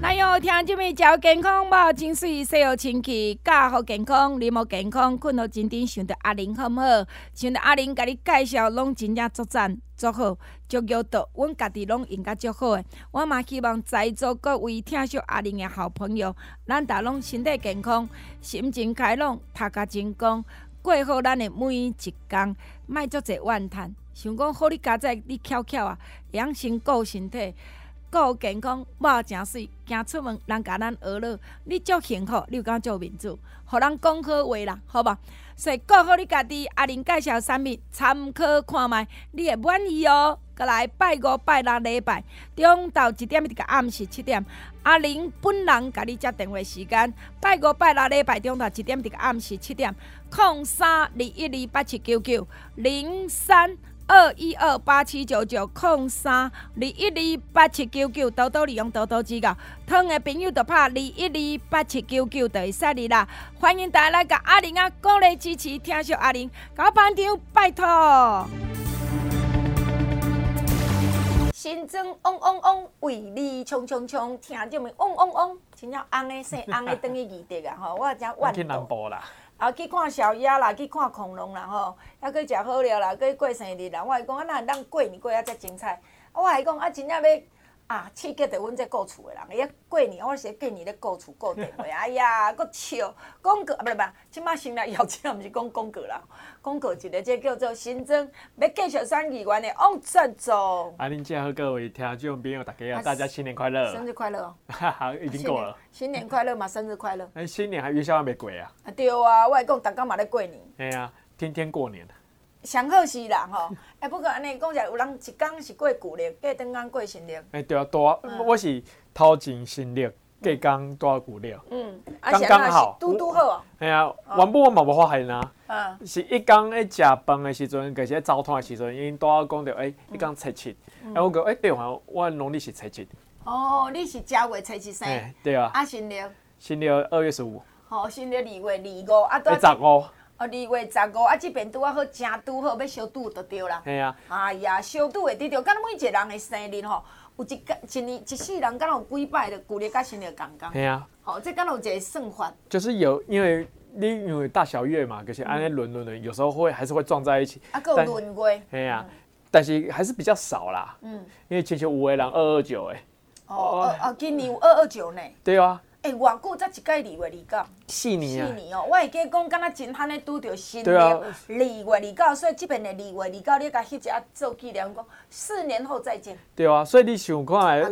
来哟，听这边照健康无？真水，洗好清气，家好健康，你无健康，困好真甜，想着阿玲好唔好？想着阿玲甲你介绍，拢真正足赞。足好，足有道，阮家己拢用甲足好诶。我嘛希望在座各位听惜阿玲诶好朋友，咱大拢身体健康，心情开朗，读甲精光，过好咱诶每一工，莫足侪怨叹。想讲好你家在你翘翘啊，养生顾身体，顾健康，肉诚水，行出门人甲咱学乐，你足幸福，你有敢做面子，互人讲好话啦，好吧？所以顾好你家己，阿玲介绍产品，参考看觅，你会满意哦。搁来拜五、拜六礼拜，中昼一点一直到暗时七点，阿玲本人甲你接电话时间，拜五、拜六礼拜中昼一点一直到暗时七点，空三二一二八七九九零三。二一二八七九九空三二一二八七九九，多多利用多多指教，汤的朋友就拍二一二八七九九就会使你啦。欢迎大家来甲阿玲啊鼓励支持，听说阿玲搞班长拜托。新增嗡嗡嗡，为你冲冲冲，听着没嗡嗡嗡，真正红的生红的等于二滴啊！吼，我真万 去南部啦。啊，去看小鸭啦，去看恐龙啦，吼，还阁食好料啦，去过生日啦。我伊讲啊，哪能当过年过啊才精彩？我还讲啊，真正要啊，刺激着阮这顾厝的人。伊啊，过年我是过年咧顾厝顾电话，哎呀，搁笑广告啊，不是不是，即马新来邀请，毋是讲广告啦，广告一个这叫做新增，要继续三亿元的王振中。阿玲姐和各位听众朋友大家好，大家新年快乐！生日快乐哦！哈哈，已经过了。新年快乐嘛，生日快乐。哎，新年还元宵还没过啊？啊对啊，我还讲大家嘛咧过年。哎呀，天天过年。上好是啦吼，哎，不过安尼讲起来，有人一工是过旧历，过当工过新历。哎，对啊，多，我是头前新历，过工多旧历。嗯，刚刚好，拄拄好。哎呀，原本我嘛无发现呐，是一工咧食饭的时阵，其实早餐的时阵，因拄仔讲着，哎，一工七七，哎，我讲，哎，对啊，我农历是七七。哦，你是正月七七生？对啊。啊，新历？新历二月十五。好，新历二月二五，啊，对。十五。哦，二月十五啊，这边拄啊好，正拄好要小拄就对啦。系啊。哎呀，小拄会得到，敢每一个人的生日吼，有一个一年一世人，敢若有几摆的旧历甲新历共共。系啊。好，这敢若有一个算法。就是有，因为你因为大小月嘛，就是安尼轮轮轮，有时候会还是会撞在一起。啊，够轮月。系啊，但是还是比较少啦。嗯。因为亲像有个人二二九诶。哦哦，今年有二二九呢。对啊。哎，偌久才一届二月二九？四年啊！四年哦，我会记讲，敢若真罕咧拄着新历二月二九，所以这边的二月二九，你甲翕一下做纪念，讲四年后再见。对啊，所以你想看来，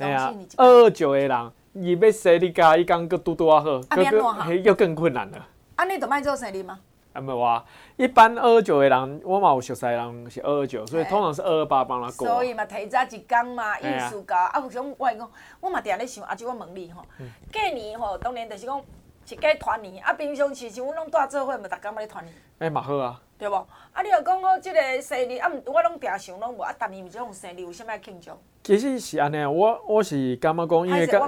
哎呀，二二九的人，伊要生你家，伊讲搁拄拄啊好，阁又更困难了。安尼就卖做生日吗？啊，没有啊，一般二二九的人，我嘛有熟悉人是二二九，所以通常是二二八帮他过。所以嘛，提早一天嘛，意思讲，啊，有种我讲，我嘛定咧想，阿舅我问你吼，过年吼，当然就是讲一家团圆，啊，平常时像阮拢大做伙，嘛，逐工嘛咧团圆。哎，嘛好啊。对无？啊，你若讲好即个生日，啊，毋，我拢定想拢无，啊，逐年毋是讲生日有啥物庆祝？其实是安尼，我我是感觉讲，因为跟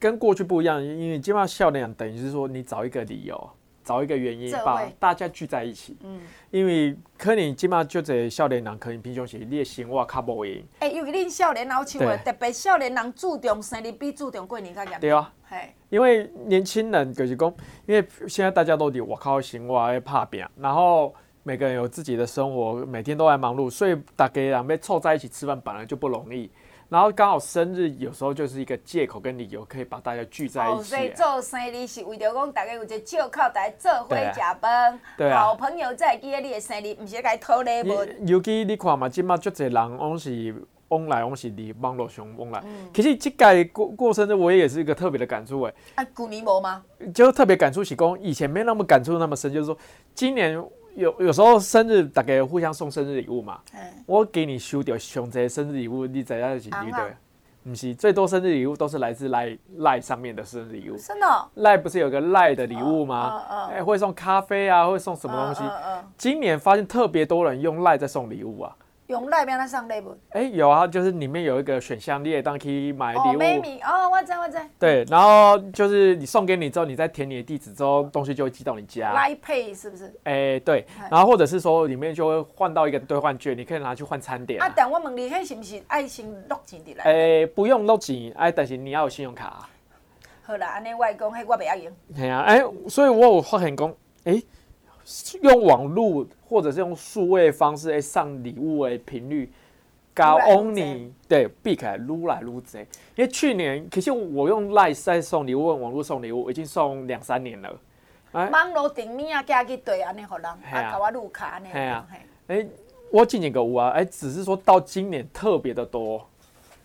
跟过去不一样，因为基本上少年等于是说你找一个理由。找一个原因把大家聚在一起，嗯，因为可能起码就这少年人可能平常时你的生活较无闲。哎，因为恁少年老像话，特别少年人注重生日比注重过年较严。对啊，嘿，因为年轻人就是讲，因为现在大家都伫外口生活在打拼，然后每个人有自己的生活，每天都在忙碌，所以大家人要凑在一起吃饭本来就不容易。然后刚好生日有时候就是一个借口跟理由，可以把大家聚在一起。所以做生日是为了讲大家有一个借口，大家做伙食饭。对啊。好朋友在记得你的生日，不是该讨礼物。尤其你看嘛，今嘛足侪人拢是往来往是伫网络上往来。嗯。其实这届过过生日，我也是一个特别的感触诶。啊，古年无吗？就特别感触是讲，以前没那么感触那么深，就是说今年。有有时候生日大家互相送生日礼物嘛。嗯、我给你收掉上这生日礼物，你怎样去对不对？不是，最多生日礼物都是来自赖赖上面的生日礼物。真的？赖不是有个赖的礼物吗？哎、会送咖啡啊，会送什么东西？今年发现特别多人用赖在送礼物啊。用赖边来送礼物？哎、欸，有啊，就是里面有一个选项，你也当可以买礼物。哦，我知我知。对，然后就是你送给你之后，你再填你的地址之后，东西就会寄到你家。来 Pay 是不是？哎、欸，对，然后或者是说里面就会换到一个兑换券，你可以拿去换餐点啊。啊，但我问你，那是不是爱先录钱的来？哎、欸，不用录钱，哎，但是你要有信用卡、啊。好啦，安尼我讲，迄我不要用。系啊，哎、欸，所以我有发现讲，哎、欸，用网络或者是用数位方式哎上礼物的频率。高 only 对，避开撸来撸贼，因为去年其实我用 Line 在送礼物，网络送礼物，已经送两三年了。网络顶面啊，加去对安尼，互人啊，甲我录卡安尼。哎呀，哎，我今年个有啊，哎，只是说到今年特别的多。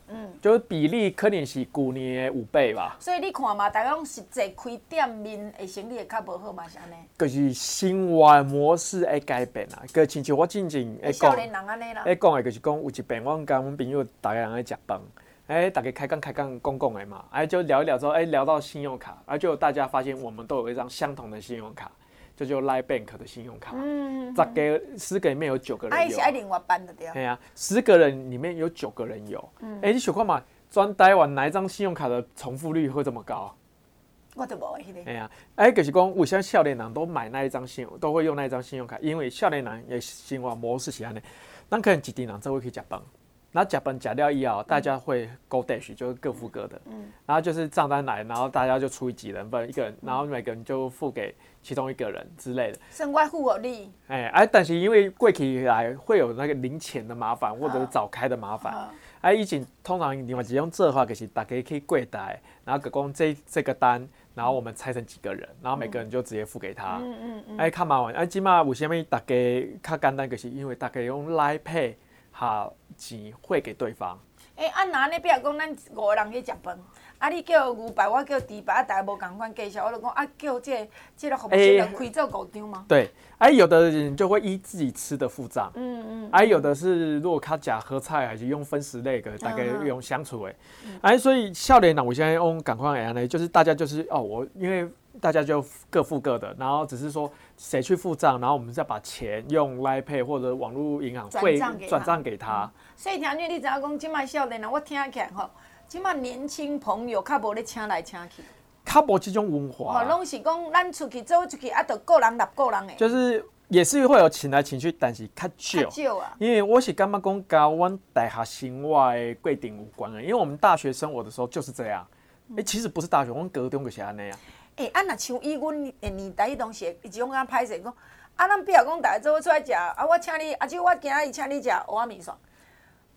嗯，就是比例可能是旧年的五倍吧。所以你看嘛，大家拢实际开店面的生意会较无好嘛，是安尼。就是生活模式会改变啊，个亲像我之前会讲，少年人安尼啦。会讲的就是讲有一遍，我跟阮朋友大家人在食饭，哎，大家开讲开讲讲讲的嘛，哎，就聊一聊之后，哎，聊到信用卡，哎，就大家发现我们都有一张相同的信用卡。就就 Line Bank 的信用卡，嗯，十个十个里面有九个人有，哎，是爱另外办的对。对啊，十个人里面有九个人有，嗯，哎、欸，你想看嘛，专台湾哪一张信用卡的重复率会这么高？我都无迄个。哎呀，哎，就是讲，为什么少年人都买那一张信用，都会用那一张信用卡？因为少年人的生活模式是安尼，咱可能一群人才会去食饭。然后假本甲料一啊，大家会 go dash，就是各付各的。嗯。然后就是账单来，然后大家就除以几人份，一个人，然后每个人就付给其中一个人之类的。生活付我利。哎哎，但是因为贵起来会有那个零钱的麻烦，或者是早开的麻烦。哎，以前通常另外只用这话，就是大家可以柜台，然后给公这这个单，然后我们拆成几个人，然后每个人就直接付给他。嗯嗯嗯。哎，看麻烦，哎，起码为什么大家较简单，就是因为大家用 Line Pay。好，钱汇给对方。哎、欸，啊，那你比如讲，咱五个人去食饭，啊，你叫牛排，我叫猪排，啊，大家无共款介绍，我就讲啊，叫这个、这个服务生开做五张吗？对，哎、啊，有的人就会依自己吃的付账。嗯嗯。哎、啊，有的是如果他假喝菜，还是用分食类的，大概用相处诶。哎、嗯啊，所以笑脸呢我现在用赶快来呢，就是大家就是哦，我因为。大家就各付各的，然后只是说谁去付账，然后我们再把钱用 Line Pay 或者网络银行汇转账给他。嗯、所以听你你知影讲，即卖少年啊，我听起来吼，即卖年轻朋友较无咧请来请去，较无这种文化。哦，拢是讲咱出去走出去，啊，就个人纳个人的。就是也是会有请来请去，但是较少。少啊。因为我是感觉讲，跟阮大学生活的规定有关的，因为我们大学生活的时候就是这样。哎、欸，其实不是大学，我们高中就是安尼啊。诶、欸，啊，若像以阮诶年代迄当时，伊就讲较歹势讲，啊，咱比如讲，逐个做伙出来食，啊，我请你，啊，就我今日请你食蚵仔面线，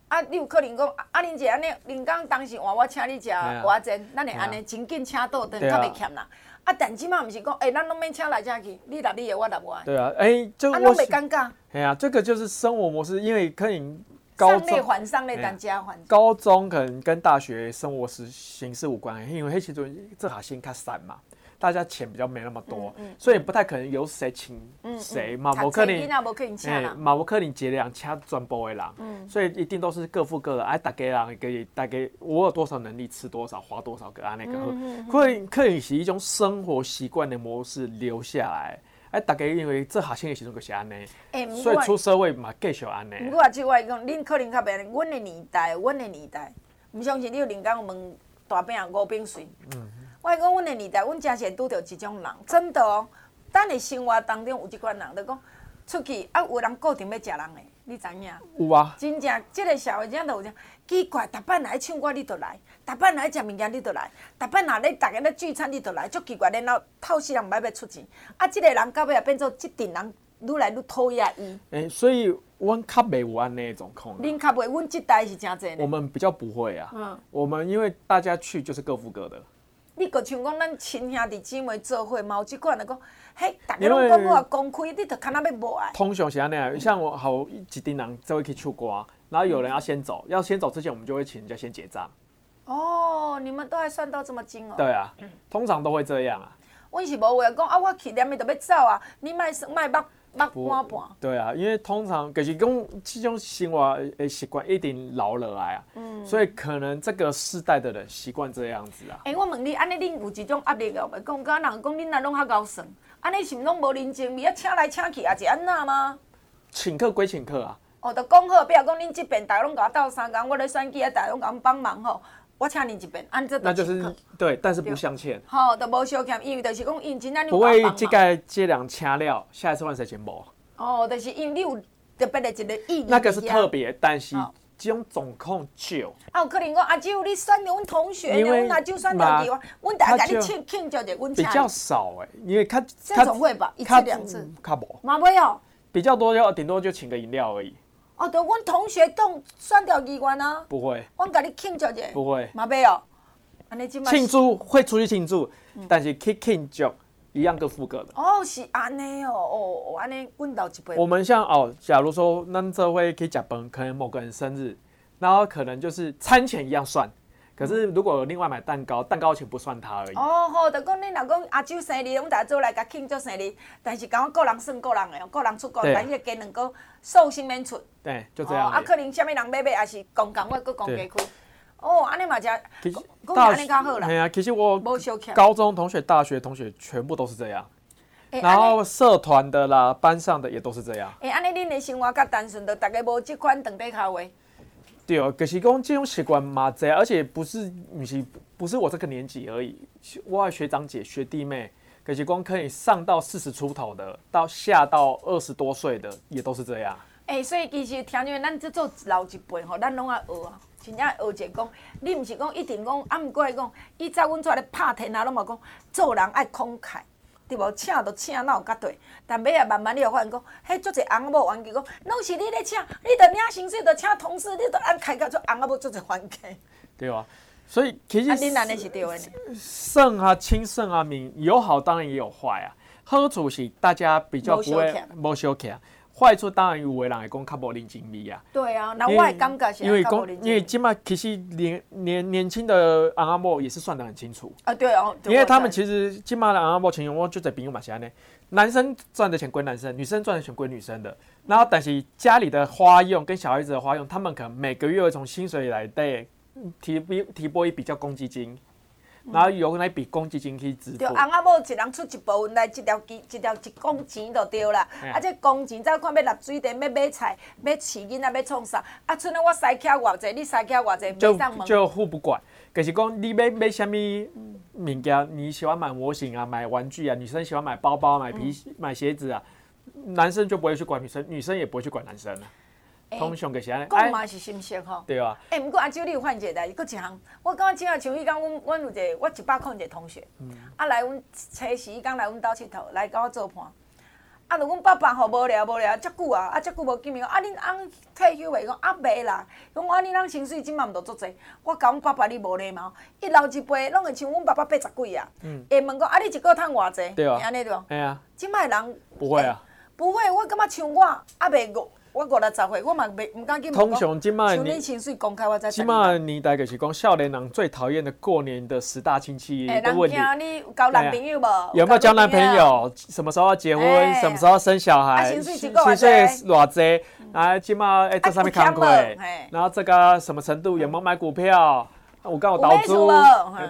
啊，你有可能讲，啊，恁姐安尼，恁讲当时换我请你食蚵仔煎，咱会安尼真紧请倒，等较袂欠啦。啊，但即马毋是讲，诶、欸，咱拢免请来请去，你来你的，我来我的。对啊，诶、欸，就啊，拢袂尴尬。哎呀、啊，这个就是生活模式，因为可能高中上类还上类当加还。高中可能跟大学生活时形式无关，因为迄时阵这下先较散嘛。大家钱比较没那么多，嗯嗯、所以不太可能由谁请谁嘛。马克林，马伯克林结两掐专播的人，嗯、所以一定都是各付各的。哎，大家人可以大家我有多少能力吃多少，花多少个啊那个。可以可以是一种生活习惯的模式留下来。哎，大家因为这好像也其中个是安尼，所以出社会嘛继续安尼。不过这话讲，恁可能较别，阮的年代，阮的年代，唔相信你有人讲问大饼五饼水。嗯我讲，阮的年代，阮真是拄着即种人，真的哦。咱的生活当中有一款人，就讲出去啊，有人固定要食人的，你知影？有啊。真正，即个社会真都有这奇怪，逐摆来唱歌你就来，逐摆来食物件你就来，逐摆若咧逐个咧聚餐你就来，足奇怪，然后透死人毋爱要出钱。啊，即个人到尾也变做即阵人愈来愈讨厌伊。诶，所以阮较袂有安尼状况。恁较袂，阮即代是真济。我们比较不会啊。嗯。我们因为大家去就是各付各的。你个像讲咱亲兄弟姊妹做伙，嘛有即款的讲，嘿，大家拢讲我公开，你着看那要无爱。通常是安尼啊，像我好一群人就会去唱歌，然后有人要先走，要先走之前，我们就会请人家先结账。哦，你们都还算到这么精哦。对啊，通常都会这样啊。阮是无话讲啊，我去连咪就要走啊，你卖卖目目半半。对啊，因为通常就是讲这种生活的习惯一定留落来啊，嗯，所以可能这个世代的人习惯这样子啊。哎、欸，我问你，安尼恁有一种压力哦？讲讲人讲恁若拢较高算，安尼是毋拢无人情味啊？请来请去也是安那吗？请客归请客啊。哦，就讲好，比如讲恁即边大家拢甲我斗相共，我咧选举啊，大家拢甲我帮忙吼。我请你一遍，按这那就是对，但是不相欠。好，都无相欠，因为就是讲，因真正你不会这个这两请了，下一次换谁钱无？哦，就是因为你有特别的一个意义。那个是特别，但是这种总控就。啊，有可能讲阿舅你选阮同学，因为阿舅选到你，阮大家给你庆庆祝者，阮比较少哎，因为他这种会吧，一次两次，卡无。嘛没有。比较多要顶多就请个饮料而已。哦，对，阮同学当选掉机关啊。不会。阮甲你庆祝者。不会。嘛没有。庆祝会出去庆祝，嗯、但是去庆祝一样各付各的。哦，是安尼哦，哦，安尼阮到一杯。我们像哦，假如说咱这会去食饭，可能某个人生日，然后可能就是餐前一样算，可是如果另外买蛋糕，蛋糕钱不算他而已。哦，好，就讲你老公阿舅生日，我们大家做来甲庆祝生日，但是讲个人算个人的，个人出国，但是加两个寿星免出。对，就这样。啊，可能什么人买买，也是公共我个公家开。哦，安尼嘛，家其实大学对啊，其实我高中同学、大学同学全部都是这样，欸、然后社团的啦、班上的也都是这样。哎，安尼恁的生活较单纯，的大家无这款长辈口味。对哦，可是讲这种习惯嘛，侪，而且不是不是不是我这个年纪而已，我的学长姐、学弟妹，可是讲可以上到四十出头的，到下到二十多岁的，也都是这样。哎、所以其实听见咱这做老一辈吼，咱拢爱学啊。真正学者讲，你毋是讲一定讲，啊，毋过来讲，以前阮厝内咧拍天啊，拢嘛讲做人爱慷慨，对无？请都请哪有甲对？但尾啊，慢慢你有发现讲，迄足侪翁某冤家讲，拢是你咧请，你着领薪水，着请同事，你着按开价做翁仔某足侪冤家。对啊，所以其实。啊，恁安尼是对的。胜啊，亲胜啊，明有好当然也有坏啊。好处是大家比较不会无相欠。坏处当然有为人会讲较无人情味啊。对啊，那我也感觉是。因为讲，因为今麦其实年年年轻的阿阿某也是算得很清楚啊。对哦。因为他们其实今麦的阿阿某情况，我就在朋友嘛是安尼，男生赚的钱归男生，女生赚的钱归女生的。然后但是家里的花用跟小孩子的花用，他们可能每个月会从薪水来带提比提拨一笔叫公积金。然后用那笔公积金去支付。对，翁仔某一人出一部分来，一条一一条一公钱就对啦。啊，啊这公钱再看要立水电，要买菜，要饲囡仔，要创啥？啊，剩了我塞欠偌济，你塞欠偌济，就就互不管。可是讲你买买什么物件，你喜欢买模型啊，买玩具啊，女生喜欢买包包、买皮、嗯、买鞋子啊，男生就不会去管女生，女生也不会去管男生了。通常就是安尼，讲嘛是心声吼。对啊。哎，毋过阿舅，你有发现一个代志，佫一项，我感觉真像迄讲，阮阮有一个，我一百箍一个同学，啊来阮初时伊讲来阮兜佚佗，来甲我做伴。啊，着阮爸爸吼无聊无聊，遮久啊，啊遮久无见面，啊恁翁退休未？讲啊未啦，讲啊恁翁薪水即满毋着足济。我讲阮爸爸你无礼貌，伊老一辈拢会像阮爸爸八十几啊。嗯。会问讲啊，你一个月趁偌济？对啊。安尼对无？哎啊。即摆人。不会啊。不会，我感觉像我啊未五。我五六十岁，我嘛袂毋敢去问。通常即卖年，即卖年代就是讲少年人最讨厌的过年的十大亲戚的问题。欸、你有交男朋友无？有没有交男朋友？什么时候要结婚？欸、什么时候要生小孩？薪水偌济？啊，即卖哎，这上面看过。然后这个什么程度？有没有买股票？我刚有投资，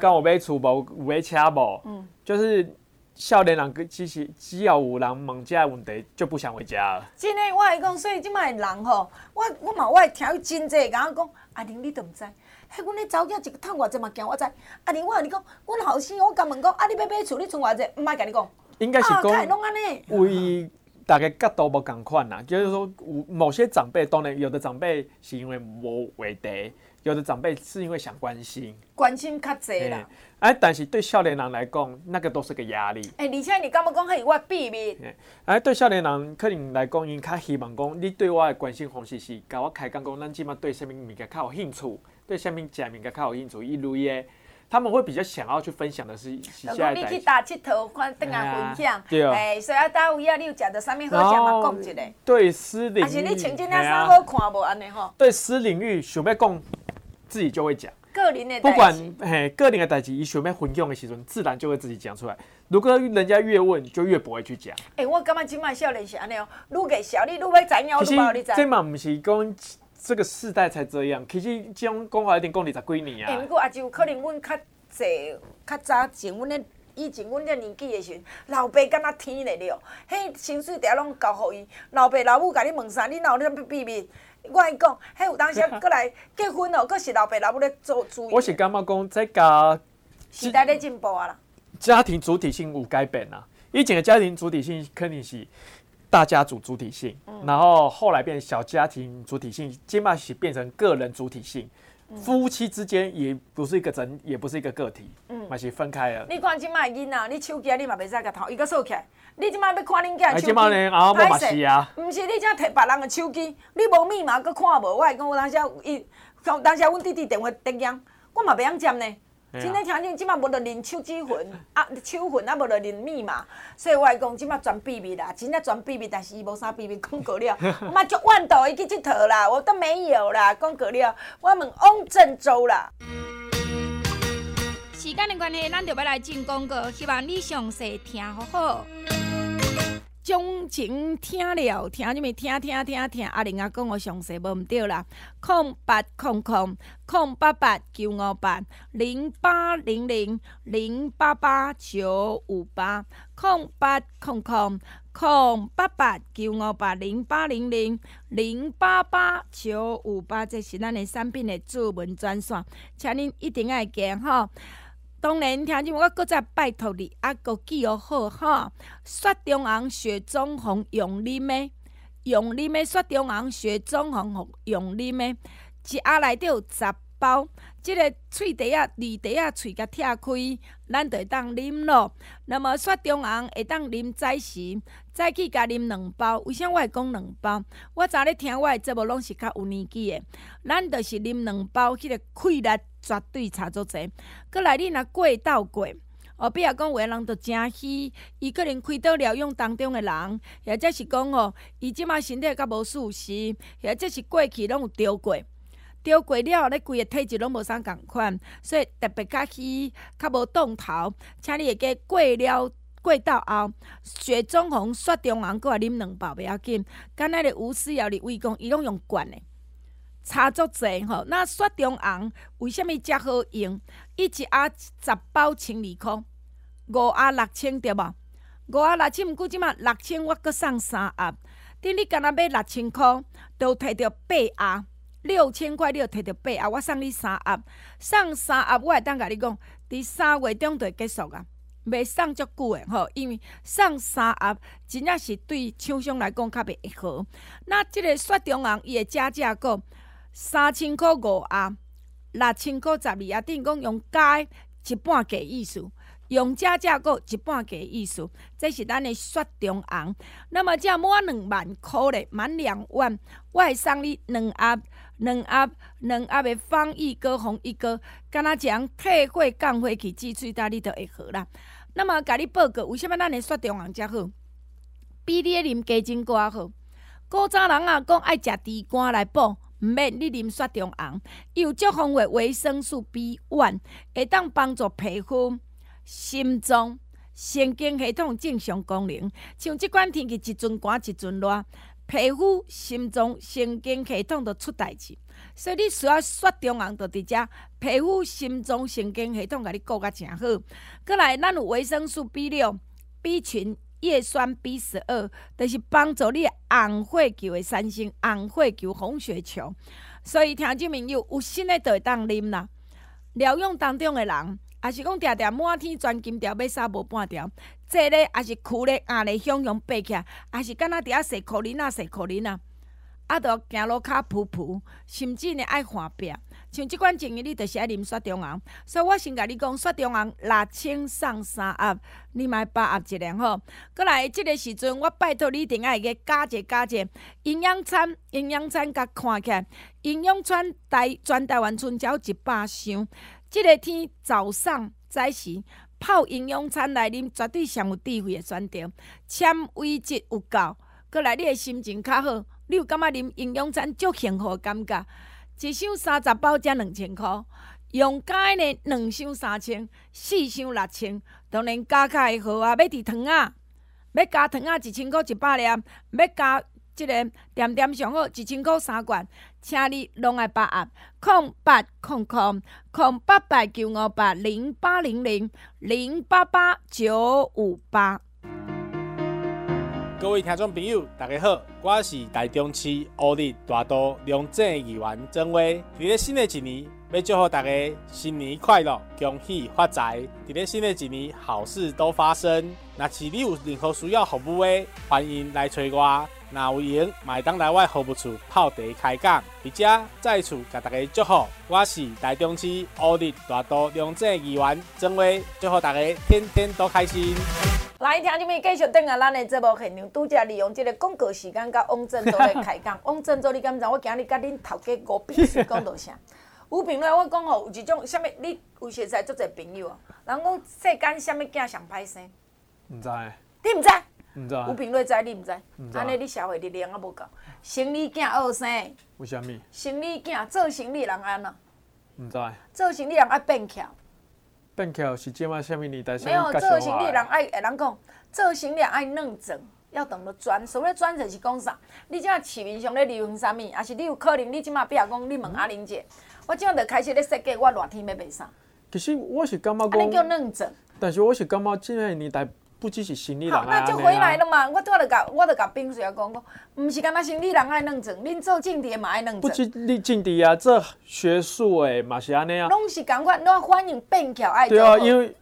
刚有买厝无？有买车无？嗯，就是。少年人其实只要有人问这问题，就不想回家了。真的，我来讲，所以即卖人吼，我我嘛，我会听伊真济，甲我讲，阿玲你都毋知，迄阮咧查某囝一个趁偌济嘛，惊我知。阿玲，我甲你讲，阮后生我甲问讲，啊，你要买厝，你存偌济，毋爱甲你讲。应该是讲，拢安尼为大家角度无共款啦，就是说，有某些长辈当然有的长辈是因为无话题。有的长辈是因为想关心，关心较济啦。哎，但是对少年人来讲，那个都是个压力。哎、欸，而且你刚刚讲系我秘密。哎，对少年人可能来讲，因较希望讲，你对我的关心方式是，甲我开讲讲，咱即马对啥物物件较有兴趣，对啥物食物件较有兴趣，一类的，他们会比较想要去分享的是。如果你去打佚佗，看等下分享。对啊。哎，所以啊，到位啊，你有食到啥物好食嘛？讲一个。对私领域。还是你穿这件衫好看无？安尼吼。对私领域想要讲。自己就会讲，个人的不管嘿个人的代志，伊想要分享的时阵，自然就会自己讲出来。如果人家越问，就越不会去讲。哎、欸，我感觉今麦少年是安尼哦，愈个小你愈要知影，愈无你知。这嘛毋是讲这个世代才这样，其实这种讲话一定讲二十几年啊。哎、欸，不过也就可能阮较济较早前，阮咧以前阮这年纪的时阵，老爸敢若天咧了，迄薪水条拢交互伊。老爸老母甲你问啥，你哪有咧秘密？我跟你讲，迄有当时过来结婚哦，搁是老爸老母咧做主。我是感觉讲这个时代咧进步啊啦。家庭主体性有改变啊！以前的家庭主体性肯定是大家族主体性，嗯、然后后来变小家庭主体性，今嘛是变成个人主体性。嗯、夫妻之间也不是一个整，也不是一个个体，嗯，嘛是分开了。你看今卖囡仔，你手机你嘛袂使甲头伊个收起来。你即摆要看恁囝手机，歹势啊！毋是你只摕别人的手机，你无密码佫看无。我来讲，有当时伊，当时阮弟弟电话电响，我嘛袂晓接呢。真正听见，即马无着认手指痕啊，手痕啊，无着认密码，所以我来讲，即马全秘密啦，真正全秘密，但是伊无啥秘密讲过了，嘛足万倒伊去佚佗啦，我都没有啦，讲过了，我问往郑州啦。时间的关系，咱就要来进广告，希望你详细听好好。将情听了，听你们听听听听，阿玲啊讲我详细无毋对啦。空八空空空八八九五八零八零零零八八九五八空八空空空八八九五八零八零零零八八九五八，这是咱的产品的主文专线，请您一定要记吼。当然，听见我搁再拜托你，啊，搁记哦好哈。雪中红、雪中红用啉的，用啉的雪中红、雪中红用啉的，一盒内底有十包。即、这个喙底啊、脷底啊、喙甲拆开，咱就会当啉咯。那么雪中红会当啉早时，早起甲啉两包。为啥我会讲两包？我昨日听我的节目拢是较有年纪的，咱就是啉两包，迄、个气力。绝对差足济，阁来你若过到过，后壁讲有个人着诚虚，伊可能开刀疗养当中的人，或者是讲哦，伊即马身体较无舒适，或者是过去拢有着过，着过了咧，规个体质拢无啥共款，所以特别较虚，较无动头，请你会记过了过到后，雪中红、雪中红，阁来啉两包袂要紧，敢若个吴思瑶哩位讲，伊拢用罐的。差足济吼，那雪中红为虾米遮好用？伊一盒十包千二箍，五盒六千对无？五盒六千毋过即马六千，我阁送三盒。等你干若买六千箍，就摕着八盒，六千块你就摕着八盒，我送你三盒。送三盒我会当甲你讲，伫三月中就会结束啊，袂送足久诶吼，因为送三盒真正是对厂商来讲较袂好。那即个雪中红伊会加价购。三千箍五盒，六千箍十二盒，等于讲用加一半价意思，用加价购一半价意思，这是咱的雪中红。那么这满两万箍咧，满两万，我会送你两盒，两盒，两盒的芳玉哥、红玉哥，敢若讲退货降回去寄出，哒你就会好啦。那么甲你报告，为什物咱的雪中红遮好？比你啉鸡精阁较好。古早人啊，讲爱食猪肝来补。毋免你啉雪中红，有足丰富维生素 B one，会当帮助皮肤、心脏、神经系统正常功能。像即款天气一阵寒一阵热，皮肤、心脏、神经系统都出代志，所以你需要雪中红，就伫遮皮肤、心脏、神经系统，甲你顾甲诚好。过来，咱有维生素 B 六、B 群。叶酸 B 十二，就是帮助你红血球的产生，红血球、红血球。所以听众朋友有新的就会当啉啦。疗养当中的人，也是讲定定满天钻金条，要杀无半条。坐咧，也是苦咧，压咧，汹汹爬起来，也是敢若伫遐洗苦啉啊，洗苦啉啊，啊，着行路骹噗噗，甚至呢爱滑壁。像即款情形，你着是爱啉雪中红，所以我先甲你讲，雪中红六千送三盒，你买八盒一两吼。过来即个时阵，我拜托你一定爱个加一加一营养餐，营养餐甲看起来，营养餐台全台湾春招一百箱。即个天早上早时泡营养餐来啉，绝对上有智慧的选择，纤维质有够。过来你的心情较好，你有感觉啉营养餐足幸福的感觉？一箱三十包才两千块，用加呢两箱三千，四箱六千，当然加起来好啊！要伫糖仔，要加糖仔一千块一百粒，要加即个点点上好一千块三罐，请你拢爱把握空八空空空八八九五八零八零零零八八九五八。各位听众朋友，大家好，我是台中市乌日大都龙井议员曾伟。在咧新的一年，要祝福大家新年快乐，恭喜发财。在咧新的一年，好事都发生。若是你有任何需要服务的，欢迎来找我。若有闲，麦当来我服务处泡茶开讲。而且再次甲大家祝福，我是台中市乌日大都龙井议员曾伟，祝福大家天天都开心。来，听你们继续等下咱的节目现场，拄则利用这个广告时间，甲王振洲来开讲。王振洲，你敢知？我今日甲恁头家吴秉媠讲到啥？有朋友我讲吼，有一种啥物？你有熟识足侪朋友哦？人讲世间啥物囝上歹生？毋知。你毋知？毋知。有朋友知，你毋知？安尼你社会力量啊无够。生理囝恶生。为虾米？生理囝做生理人安怎？毋知。做生理人爱变巧。是即马啥物年代？没有做生理人爱，诶，人讲做生理爱认真，要懂得专。所谓专就是讲啥？你即马市面上咧流行啥物？还是你有可能你即马比如讲，你问阿玲姐，我即马就开始咧设计我热天要卖啥？其实我是感觉讲，你叫认真。但是我是感觉即个年代。不只是生理人，啊那就回来了嘛。我拄仔就甲，我就甲秉媠讲讲，毋是干那生理人爱认真，恁做政治嘛爱认真。不止你政治啊，做学术诶嘛是安尼啊。拢是感觉，拢欢迎变巧爱。对啊，因为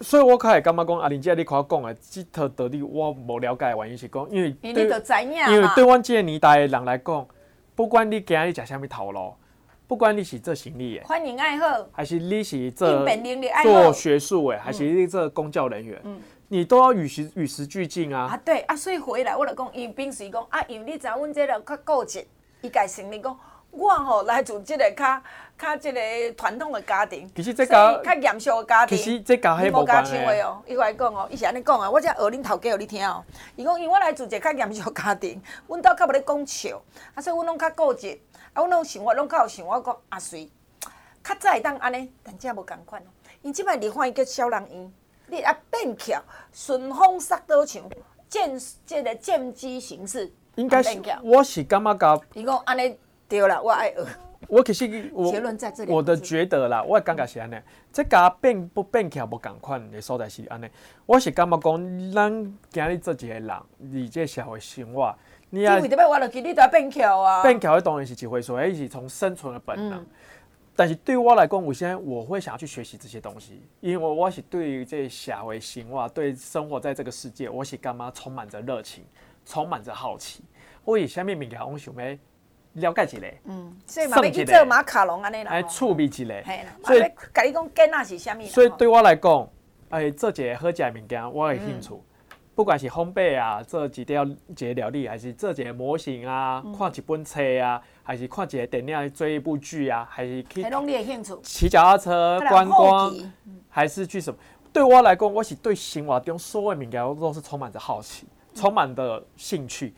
所以我较会感觉讲，阿玲姐你看讲诶，即套道理我无了解的原因是讲，因为因为你就知影。因为对阮即个年代诶人来讲，不管你今日食啥物头路，不管你是做生理的，欢迎爱好，还是你是做做学术的，还是你做公教人员。嗯你都要与时与时俱进啊！啊对啊，所以回来我就讲，因秉媠讲啊，因为你知影阮这个较固执，伊家承认讲，我吼来自即个较较即个传统的家庭，其实这个较严肃的家庭，其实这个还无关系哦。伊来讲哦，伊是安尼讲啊，我只学恁头家，互你听哦。伊讲，因为我来自一个较严肃的家庭，阮兜较无咧讲笑，啊，所以阮拢较固执，啊，阮拢生活拢较有想法讲啊，水较早会当安尼，但这无共款哦。因即摆离婚伊叫小人院。你啊变巧，顺风杀刀枪，见这个见机行事。应该是，我是感觉讲。伊讲安尼对啦，我爱学。我其实我结论在这里。我的觉得啦，我感觉是安尼。这甲变不变巧不共款的所在是安尼。我是感觉讲，咱今日做一个人，你这社会生活，你啊。为着要我落去你都要变巧啊？变巧的当然是一回事，伊是从生存的本能。嗯但是对我来讲，我现在我会想要去学习这些东西，因为我是对于这社会生活，对生活在这个世界，我是干嘛充满着热情，充满着好奇。我以下面物件，我想要了解一下。嗯，所以嘛要去做马卡龙安尼啦，来趣味一下。所以，甲你讲囡仔是啥物？所以对我来讲，哎，做一个好食的物件，我有兴趣。嗯不管是烘焙啊，做几道一个料理，还是做一个模型啊，嗯、看一本册啊，还是看一个电影追一部剧啊，还是去骑脚踏车观光，还是去什么？对我来讲，我是对生活中所有物件我都是充满着好奇，充满着兴趣。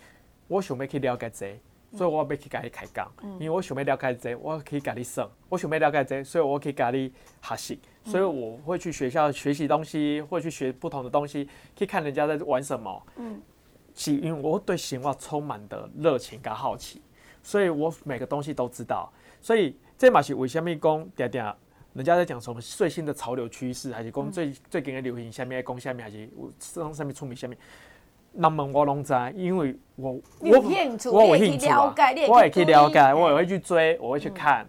我想要去了解这个，所以我要去跟你开讲，因为我想要了解这个，我可以跟你说，我想要了解这个，所以我可以跟你学习。所以我会去学校学习东西，会去学不同的东西，去看人家在玩什么。嗯，是因为我对生活充满的热情跟好奇，所以我每个东西都知道。所以这嘛是为什么讲点点，人家在讲什么最新的潮流趋势，还是讲最、嗯、最近的流行下面讲下面，还是上上面出名下面，那么我拢知，因为我我我有兴趣啊，我也可以了解，我也会去追，我会去看，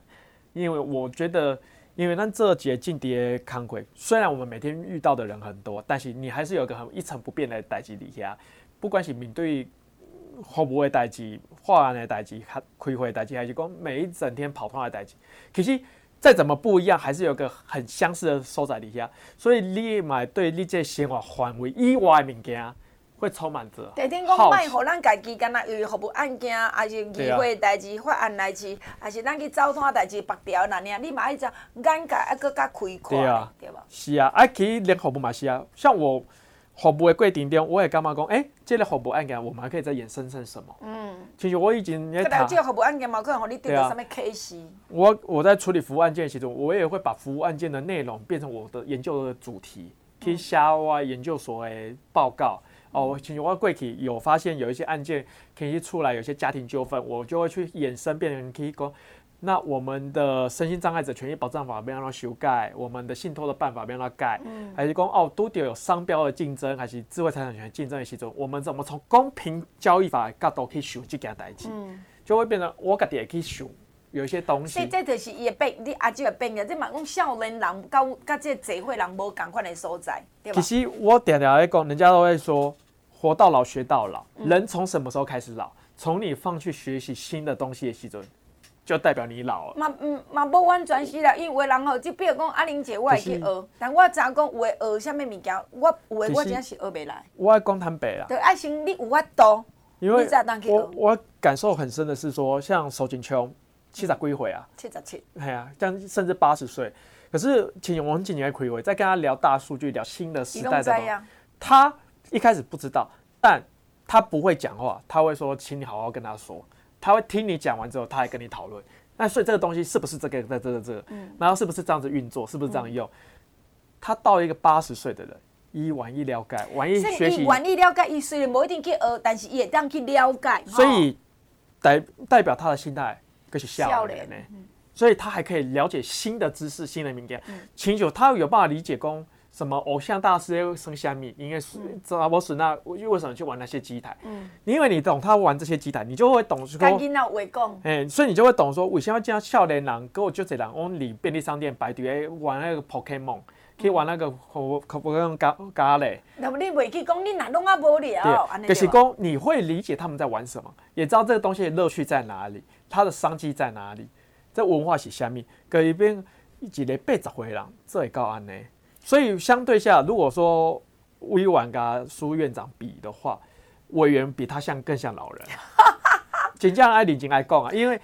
嗯、因为我觉得。因为咱这节进跌康亏，虽然我们每天遇到的人很多，但是你还是有一个很一成不变的代际底下，不管是面对服务的代志、化案的代志、开会的代志，还是讲每一整天跑通的代志，其实再怎么不一样，还是有个很相似的所在底下。所以你买对你这生活范围以外的物件。会充满着。第天讲卖，互咱家己，干那有服务案件，还是议会代志、法案代志，还是咱去走摊代志、白条那样，你嘛爱讲眼界，还搁较开阔，对吧？是啊，爱去联服务嘛是啊。像我，服务的过程中，我也干嘛讲？哎、欸，这个服务案件，我们还可以再延伸成什么？嗯，其实我已经在谈。这个服务案件嘛，可能你得到什么 case？我我在处理服务案件的时候，我也会把服务案件的内容变成我的研究的主题，可以写我研究所的报告。嗯、哦，其实我过去有发现有一些案件可以出来，有些家庭纠纷，我就会去衍生变成可以讲。那我们的身心障碍者权益保障法被让它修改，我们的信托的办法被让它改，嗯、还是讲哦，都得有商标的竞争，还是智慧财产权竞争的时候，我们怎么从公平交易法的角度去修这件代志，嗯、就会变成我自己也可以修有一些东西。所以这就是伊的变，你阿叔的变的，这嘛讲少年人跟跟这社会人无共款的所在，对吧？其实我常常在讲，人家都会说，活到老学到老，嗯、人从什么时候开始老？从你放弃学习新的东西的时候。就代表你老了。嘛嗯嘛无完全是啦，因为有人吼，就比如讲阿玲姐，我会去学，是但我知影讲有诶学啥物物件，我有诶我真是学袂来。我爱讲坦白啦。对，爱先你有法度，因为我我感受很深的是说，像苏锦秋七十几岁啊，七十七，哎呀，像甚至八十岁，可是请我们几年亏回，在跟他聊大数据，聊新的时代的，他一开始不知道，但他不会讲话，他会说，请你好好跟他说。他会听你讲完之后，他还跟你讨论。那所以这个东西是不是这个这这个这个？嗯。然后是不是这样子运作？是不是这样用？他到一个八十岁的人，伊愿意了解，愿意学习。愿意了解，伊虽然不一定去学，但是也当去了解。所以代代表他的心态就是笑脸呢。所以他还可以了解新的知识、新的名言。清楚，他有办法理解讲。什么偶像大师又生虾米？因为知道我是那为什么去玩那些机台？嗯，因为你懂他玩这些机台，你就会懂说。赶紧那围攻。哎，所以你就会懂说，为什么这样少年人跟我就这人往里便利商店排队玩那个 Pokemon，可以玩那个可可不用咖咖嘞。那么你未去讲，你哪弄啊无聊？对，就是讲你会理解他们在玩什么，也知道这个东西的乐趣在哪里，它的商机在哪里，这文化是虾米？隔一边一个八十岁人，这会够安呢？所以相对下，如果说委婉跟苏院长比的话，委员比他像更像老人。真正爱领情爱讲啊，因为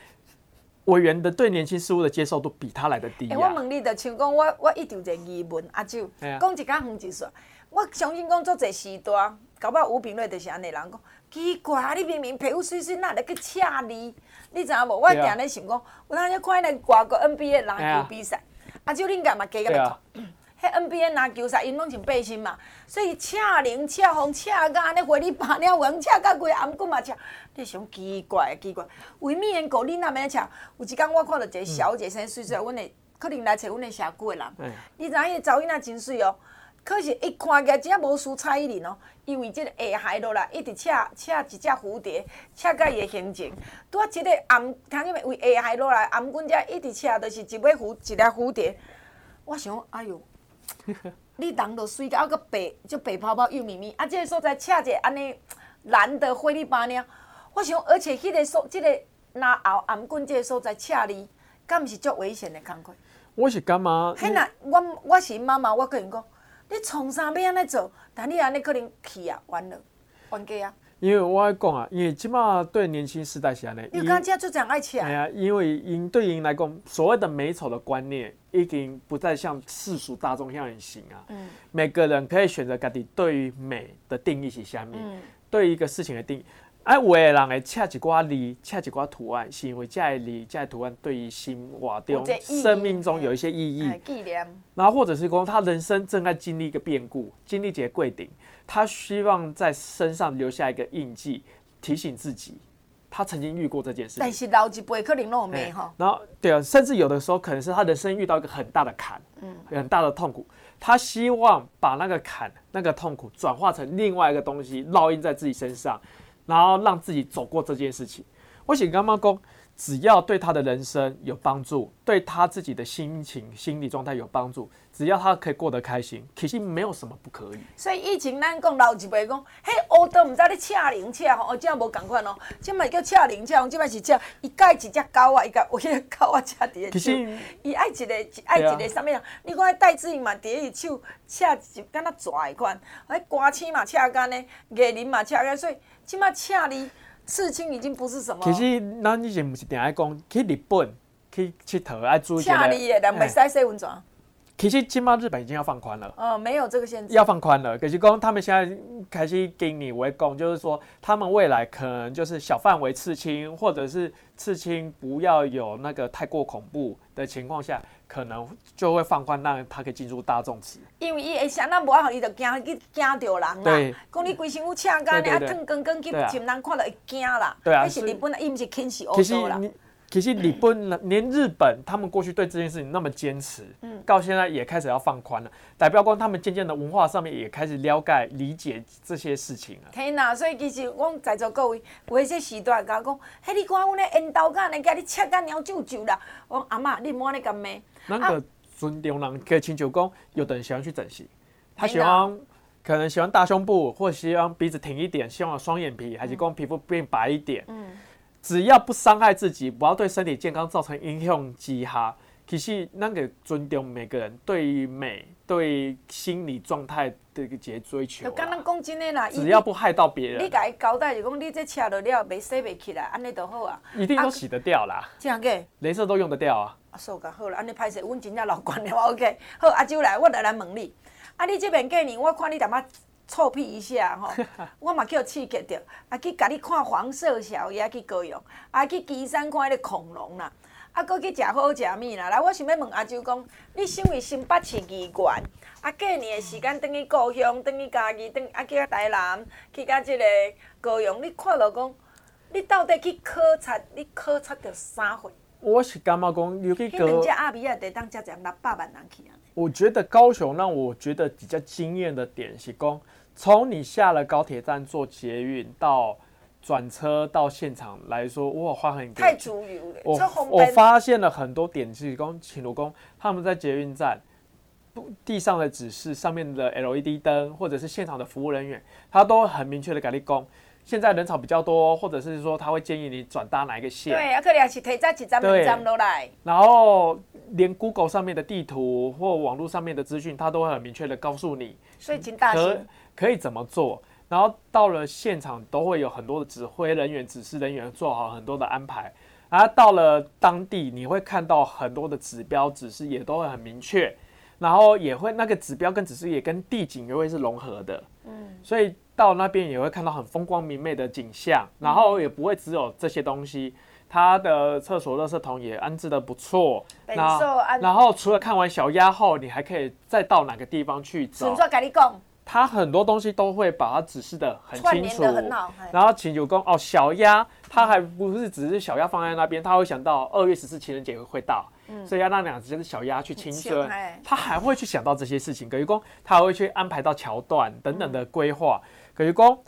委员的对年轻事物的接受度比他来的低，啊。我问你，就像讲我我一直有一个疑问，阿舅，讲一讲远一说，我相信讲做这时代，搞不好吴品瑞就是安尼人讲，奇怪啊，你明明皮肤水水，哪来去赤你？你知影无？我定咧想讲，我那天看那外国 NBA 篮球比赛，阿舅恁干嘛加个来？迄 NBA 篮球赛，因拢穿背心嘛，所以恰灵恰红赤甲安尼花里白鸟王恰甲规颔骨嘛赤，你想奇怪奇怪，为咩人讲恁那边恰？有一工我看到一个小姐生水水，阮的可能来找阮的社区的人，嗯、你知影迄个查某囝真水哦，可是一看起来真无输蔡依林哦，因为即个下海落来一直赤赤一只蝴蝶，赤甲伊的形状，拄啊即个颔，听见没？为下海落来颔骨只一直赤，就是一尾蝴一粒蝴蝶，我想哎哟。你人都水到个白，就白泡泡又咪咪，啊！这个所在恰者安尼蓝的花里白鸟，我想，而且迄个所，这个拿后颔棍即个所在恰哩，敢毋是足危险的工课？我是干嘛？嘿那我我是妈妈，我跟你讲，你从啥要安尼做？但你安尼可能去啊，完了，冤家啊。因为我爱讲啊，因为起码对年轻时代是安尼，因为刚才就讲爱钱。哎呀，因为因对因来讲，所谓的美丑的观念。已经不再像世俗大众那样行啊。嗯，每个人可以选择自己对于美的定义是什么？嗯，对于一个事情的定义。哎，有的人会恰一挂字，恰一挂图案，是因为这字这图案对于生活中生命中有一些意义。纪念。然后或者是说，他人生正在经历一个变故，经历一个贵顶，他希望在身上留下一个印记，提醒自己。他曾经遇过这件事，但是老一辈可能拢没哈。然后，对啊，甚至有的时候可能是他人生遇到一个很大的坎，嗯，很大的痛苦。他希望把那个坎、那个痛苦转化成另外一个东西，烙印在自己身上，然后让自己走过这件事情。我想刚刚讲。只要对他的人生有帮助，对他自己的心情、心理状态有帮助，只要他可以过得开心，其实没有什么不可以。所以以前咱讲老一辈讲，嘿，乌都唔知你恰灵恰吼，哦，这样无共款哦，这卖叫恰灵恰，这卖是恰，伊介一只狗啊，伊个有迄个狗啊，恰伫个手，伊爱一个爱一个啥物啊？你看戴志颖嘛，伫伊手恰一敢若蛇款，哎，歌星嘛恰干呢，艺人嘛恰干，所以这卖恰你。刺青已经不是什么。其实咱以前不是定爱讲去日本去佚佗爱注意。恰你的，人袂使洗温泉。其实起码日本已经要放宽了。呃，没有这个限制。要放宽了，可是讲他们现在开始给你围攻，就是说他们未来可能就是小范围刺青，或者是刺青不要有那个太过恐怖的情况下，可能就会放宽，让他可以进入大众池。因为伊会想那无啊，伊就惊去惊到人啦。对。讲你规身躯赤干的，啊，烫光光去寻人看到会惊啦。对啊。那是日本，伊毋是轻视欧洲啦。其实日本连日本，他们过去对这件事情那么坚持，嗯，到现在也开始要放宽了。代表光他们渐渐的文化上面也开始了解、理解这些事情了。天哪！所以其实我在座各位，有一些时段甲我讲，嘿，你看阮那烟斗干，人家你切干鸟舅舅啦。我说阿妈，你莫咧咁咩？那个尊重人，可以请求讲，有的人喜欢去整形，他喜欢可能喜欢大胸部，或者希望鼻子挺一点，希望双眼皮，还是讲皮肤变白一点。嗯。只要不伤害自己，不要对身体健康造成影响，之下，其实那个尊重每个人对于美、对心理状态的一个追求。就刚刚讲真的啦，只要不害到别人。你甲伊交代就讲，你这车了了，袂洗袂起来，安尼就好啊。一定都洗得掉啦。这样个？镭射都用得掉啊。啊，说个好了，安尼歹势，阮真正老惯了，OK。好，阿周来，我来来问你，啊，你这边过年，我看你淡仔。臭屁一下吼，我嘛叫刺激着，啊去甲你看黄色小鸭去高雄，啊去基山看迄个恐龙啦，啊搁去食好食物啦。来，我想要问阿周讲，你身为新北市议员，啊过年的时间等于故乡，等于家己，等啊去啊台南，去甲即个高雄，你看到讲，你到底去考察，你考察着啥货？我是感觉讲，尤其个。人家阿比亚得当家长六百万人去啊。我觉得高雄让我觉得比较惊艳的点是讲。从你下了高铁站坐捷运到转车到现场来说，哇，花很太足油了。我我发现了很多点，是工请卢工他们在捷运站地上的指示上面的 LED 灯，或者是现场的服务人员，他都很明确的给你讲，现在人潮比较多，或者是说他会建议你转搭哪一个线。对，啊，可能是提早一站、两站落来。然后连 Google 上面的地图或网络上面的资讯，他都会很明确的告诉你。所以请大可。可以怎么做？然后到了现场都会有很多的指挥人员、指示人员做好很多的安排。然后到了当地，你会看到很多的指标、指示也都会很明确。然后也会那个指标跟指示也跟地景也会是融合的。嗯，所以到那边也会看到很风光明媚的景象。然后也不会只有这些东西，它的厕所、垃圾桶也安置的不错。然后，然后除了看完小鸭后，你还可以再到哪个地方去走？他很多东西都会把它指示的很清楚，然后请求工哦，小鸭，他还不是只是小鸭放在那边，他会想到二月十四情人节会到，嗯、所以要让两只小鸭去亲春，他还会去想到这些事情。葛于公他还会去安排到桥段等等的规划。葛于公，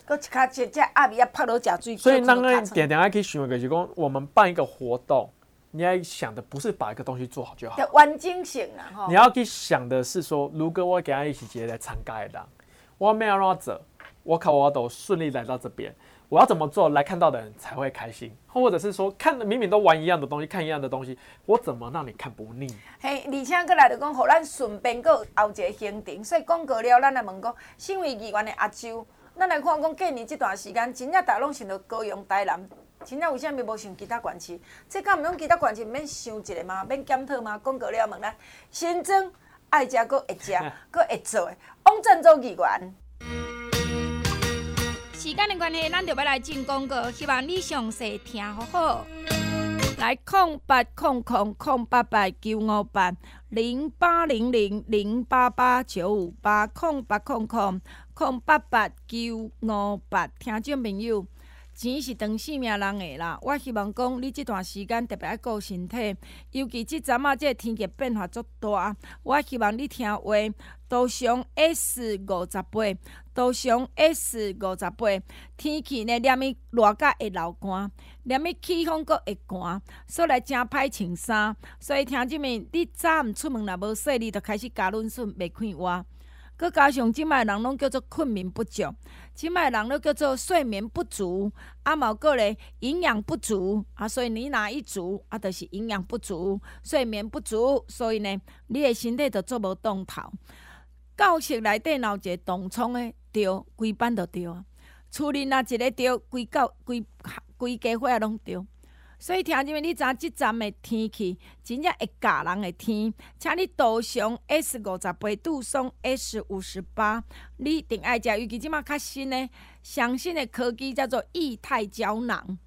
所以那个点点还可以询问葛于公，我们办一个活动，你要想的不是把一个东西做好就好，完整性啊，你要去想的是说，如果我跟他一起接来参加的。我没有让走，我靠，我都顺利来到这边。我要怎么做，来看到的人才会开心？或者是说，看明明都玩一样的东西，看一样的东西，我怎么让你看不腻？嘿，而且过来就讲，互咱顺便过后一个行程。所以讲过了，咱来问讲，身为议员的阿周，咱来看讲过年这段时间，真正大拢想到高雄、台南，真正为什么无想其他县市？这敢唔用其他县市免想一个吗？免检讨吗？讲过了问咱，新增。爱食搁会食，搁会做的，王振洲议员。时间的关系，咱就要来进广告，希望你详细听好好。来，空八空空空八八九五八零八零零零八八九五八空八空空空八八九五八，听众朋友。钱是长性命人的啦，我希望讲你这段时间特别爱顾身体，尤其即阵啊，这个天气变化足大，我希望你听话，多上 S 五十八，多上 S 五十八。天气呢，连咪热甲会流汗，连咪起风阁会寒，所以来真歹穿衫。所以听这面，你早毋出门若无说，你就开始加润顺袂快活。佮加上即摆人拢叫做困眠不足，即摆人拢叫做睡眠不足，啊，嘛有个咧营养不足，啊，所以你哪一足啊，就是营养不足、睡眠不足，所以呢，你的身体就做无动头。教室内底闹一个动创诶，着规班着着啊，厝里若一个着，规教规规家伙拢着。所以听众们，你知影即阵的天气真正会教人的天，请你多上 S 五十八杜松 S 五十八，你一定爱食，尤其即马较新的、上新的科技叫做液态胶囊。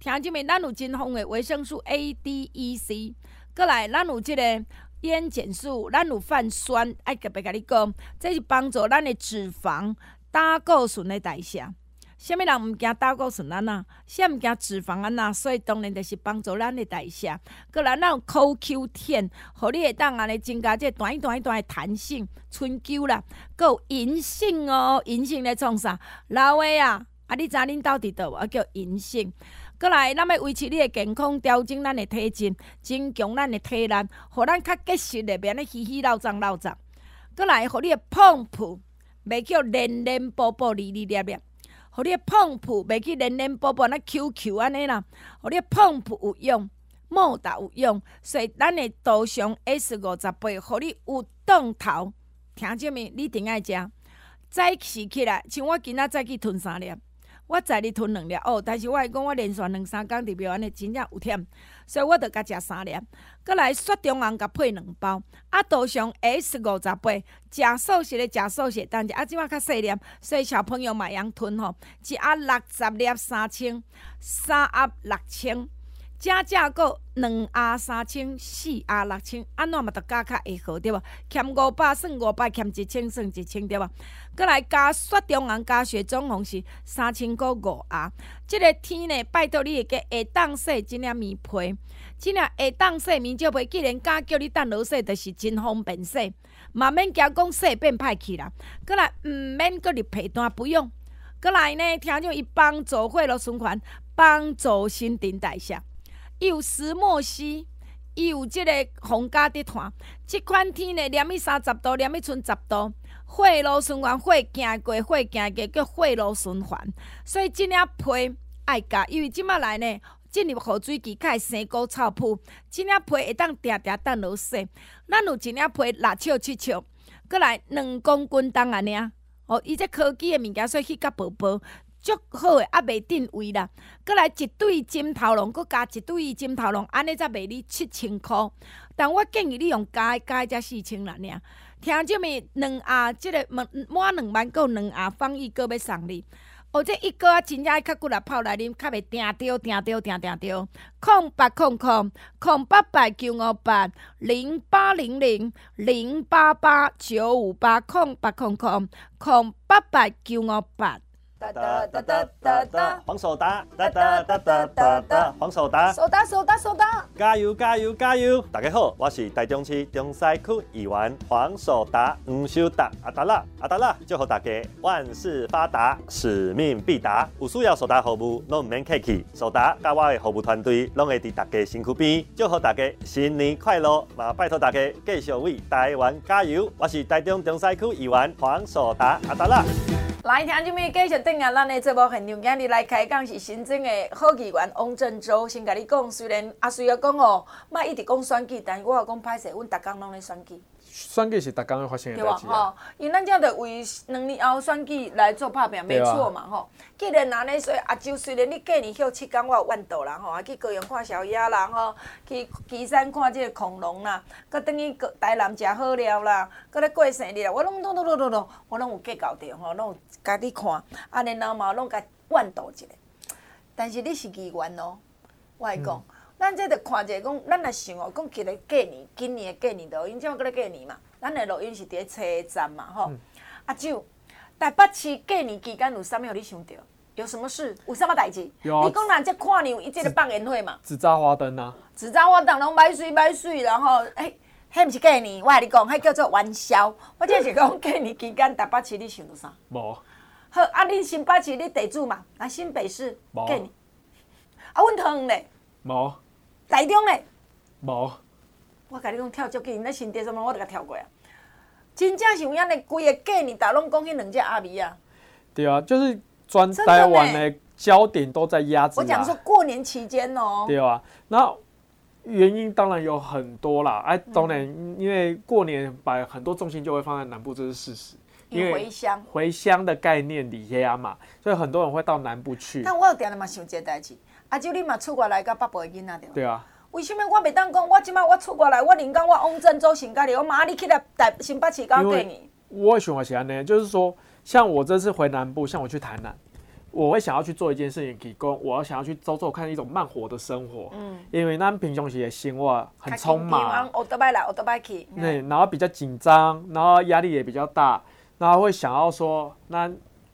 听众们，咱有真丰的维生素 A、D、E、C，过来咱有即个烟碱素，咱有泛酸，爱特别甲你讲，这是帮助咱的脂肪、胆固醇的代谢。啥物人毋惊胆固醇安那？啥毋惊脂肪啊呐？所以当然就是帮助咱的代谢。阁来咱有 CoQ10，互你会当安尼增加这短一短一短的弹性、春秋啦，阁有银杏哦，银杏咧创啥？老话啊，啊你知恁到底倒？啊叫银杏。阁来，咱要维持你的健康，调整咱的体质，增强咱的体力，互咱较结实的，免咧稀稀老脏老脏。阁来，互你的碰扑，袂叫黏黏薄薄、哩哩咧咧。互你碰扑袂去黏黏薄薄那 QQ 安尼啦，互你碰扑有用，莫打有用，所以咱的图上 S 五十八，互你有档头。听见没？你顶爱食。早起起来，像我今仔早起吞三粒，我在你吞两粒哦。但是我讲，我连续两三工伫庙安尼真正有忝，所以我着甲食三粒。阁来雪中红甲配两包，啊，多上 S 五十八，食素食的食素食，但是啊，即马较细粒，所以小朋友嘛会用吞吼，一盒六十粒三千，三盒六千，正正阁两盒三千，四盒六千，安怎嘛着加较会好对无？欠五百算五百，欠一千算一千对无？阁来加雪中红加雪中红是三千个五盒，即、个天呢，拜托你会加会当洗即领棉被。即领会当洗面罩被，既然敢叫你等落洗，就是真方便洗，嘛免惊讲洗变歹去啦。阁来毋免阁入被单，不用。阁来呢，听着伊帮助血液循环，帮助新陈代谢。伊有石墨烯，伊有即个防甲滴炭。即款天呢，连去三十度，连去剩十度，血路循环，血行过，血行过，叫血路循环。所以即领被爱加，因为即摆来呢。进入雨水期，较会生菇臭噗。即领被会当定定当落雪。咱有一领被六尺七尺，阁来两公斤重安尼啊。哦，伊这科技的物件，所以去甲薄薄，足好诶，也袂定位啦。阁来一对枕头笼，阁加一对枕头笼，安尼才卖你七千箍。但我建议你用加加才四千啦，尔。听这面两盒，即、个满满两万够两盒，放伊阁要送你。哦，这一个啊，真正爱较骨力泡来啉，较袂定着定着定定着。空八空空空八八九五八零八零零零八八九五八空八空空空八八九五八。哒哒哒哒哒哒，黄守达，哒哒哒哒哒哒，黄守达，守达守达守达，加油加油加油！大家好，我是台中市中西区议员黄守达，黄守达，阿达啦阿达啦，祝福大家万事发达，使命必达。有需要守达服务，拢唔免客气，守达甲我的服务团队拢会伫大家身躯边，祝福大家新年快乐！嘛，拜托大家继续为台湾加油！我是台中中西区议员黄守达，阿达啦。来听这边继续等下，咱的节目现场今日来开讲是新增的好议员王振洲。先甲你讲，虽然阿水要讲哦，莫一直讲选举，但是我讲歹势，阮逐工拢咧选举。选举是逐工会发生的代志啊！因为咱这着为两年后选举来做拍拼，没错嘛吼。既然安尼说，阿周虽然你过年休七天，我有弯道啦吼，啊去高阳看小野啦吼，去旗山看即个恐龙啦，搁等于台南食好料啦，搁咧过生日啦，我拢拢拢拢拢拢，我拢有计较着吼，拢有家己看，啊然后嘛拢甲弯道一下。但是你是议员哦，我来讲。咱这着看者讲，咱来想哦，讲今个过年，今年的过年都因怎个咧过年嘛？咱的录音是伫咧车站嘛，吼、嗯。阿舅，台北市过年期间有啥物互你想到？有什么事？有啥物代志？有啊。你讲咱这跨年，伊这个放烟火嘛？纸扎花灯啊。纸扎花灯拢买水买水，然后诶，迄毋是过年，我甲你讲，迄叫做元宵。我这是讲过年期间台北市你想到啥？无。好，啊，恁新北市你地主嘛？啊，新北市过年。啊，阮桃园咧。无。台中嘞，无。我甲你讲跳足紧，那新店什么我都甲跳过啊。真正是有影的，规个过年大拢讲迄两只阿弥啊。对啊，就是专台湾的焦点都在鸭子。我讲说过年期间哦。对啊，那原因当然有很多啦。哎，当然因为过年把很多重心就会放在南部，这是事实。因为回乡。回乡的概念里呀嘛，所以很多人会到南部去。但我有点了嘛想这代志。啊，就你嘛出国来甲北部的囡仔对。对啊。为什么我袂当讲？我即摆我出国来，我临讲我往郑州新家里，我马上你去来台新北市搞给你。我喜欢安呢，就是说，像我这次回南部，像我去台南。我会想要去做一件事情，提供我要想要去走走看一种慢活的生活，嗯，因为咱平常时的生活很匆忙，我都来，我都去，对，然后比较紧张，然后压力也比较大，然后会想要说，那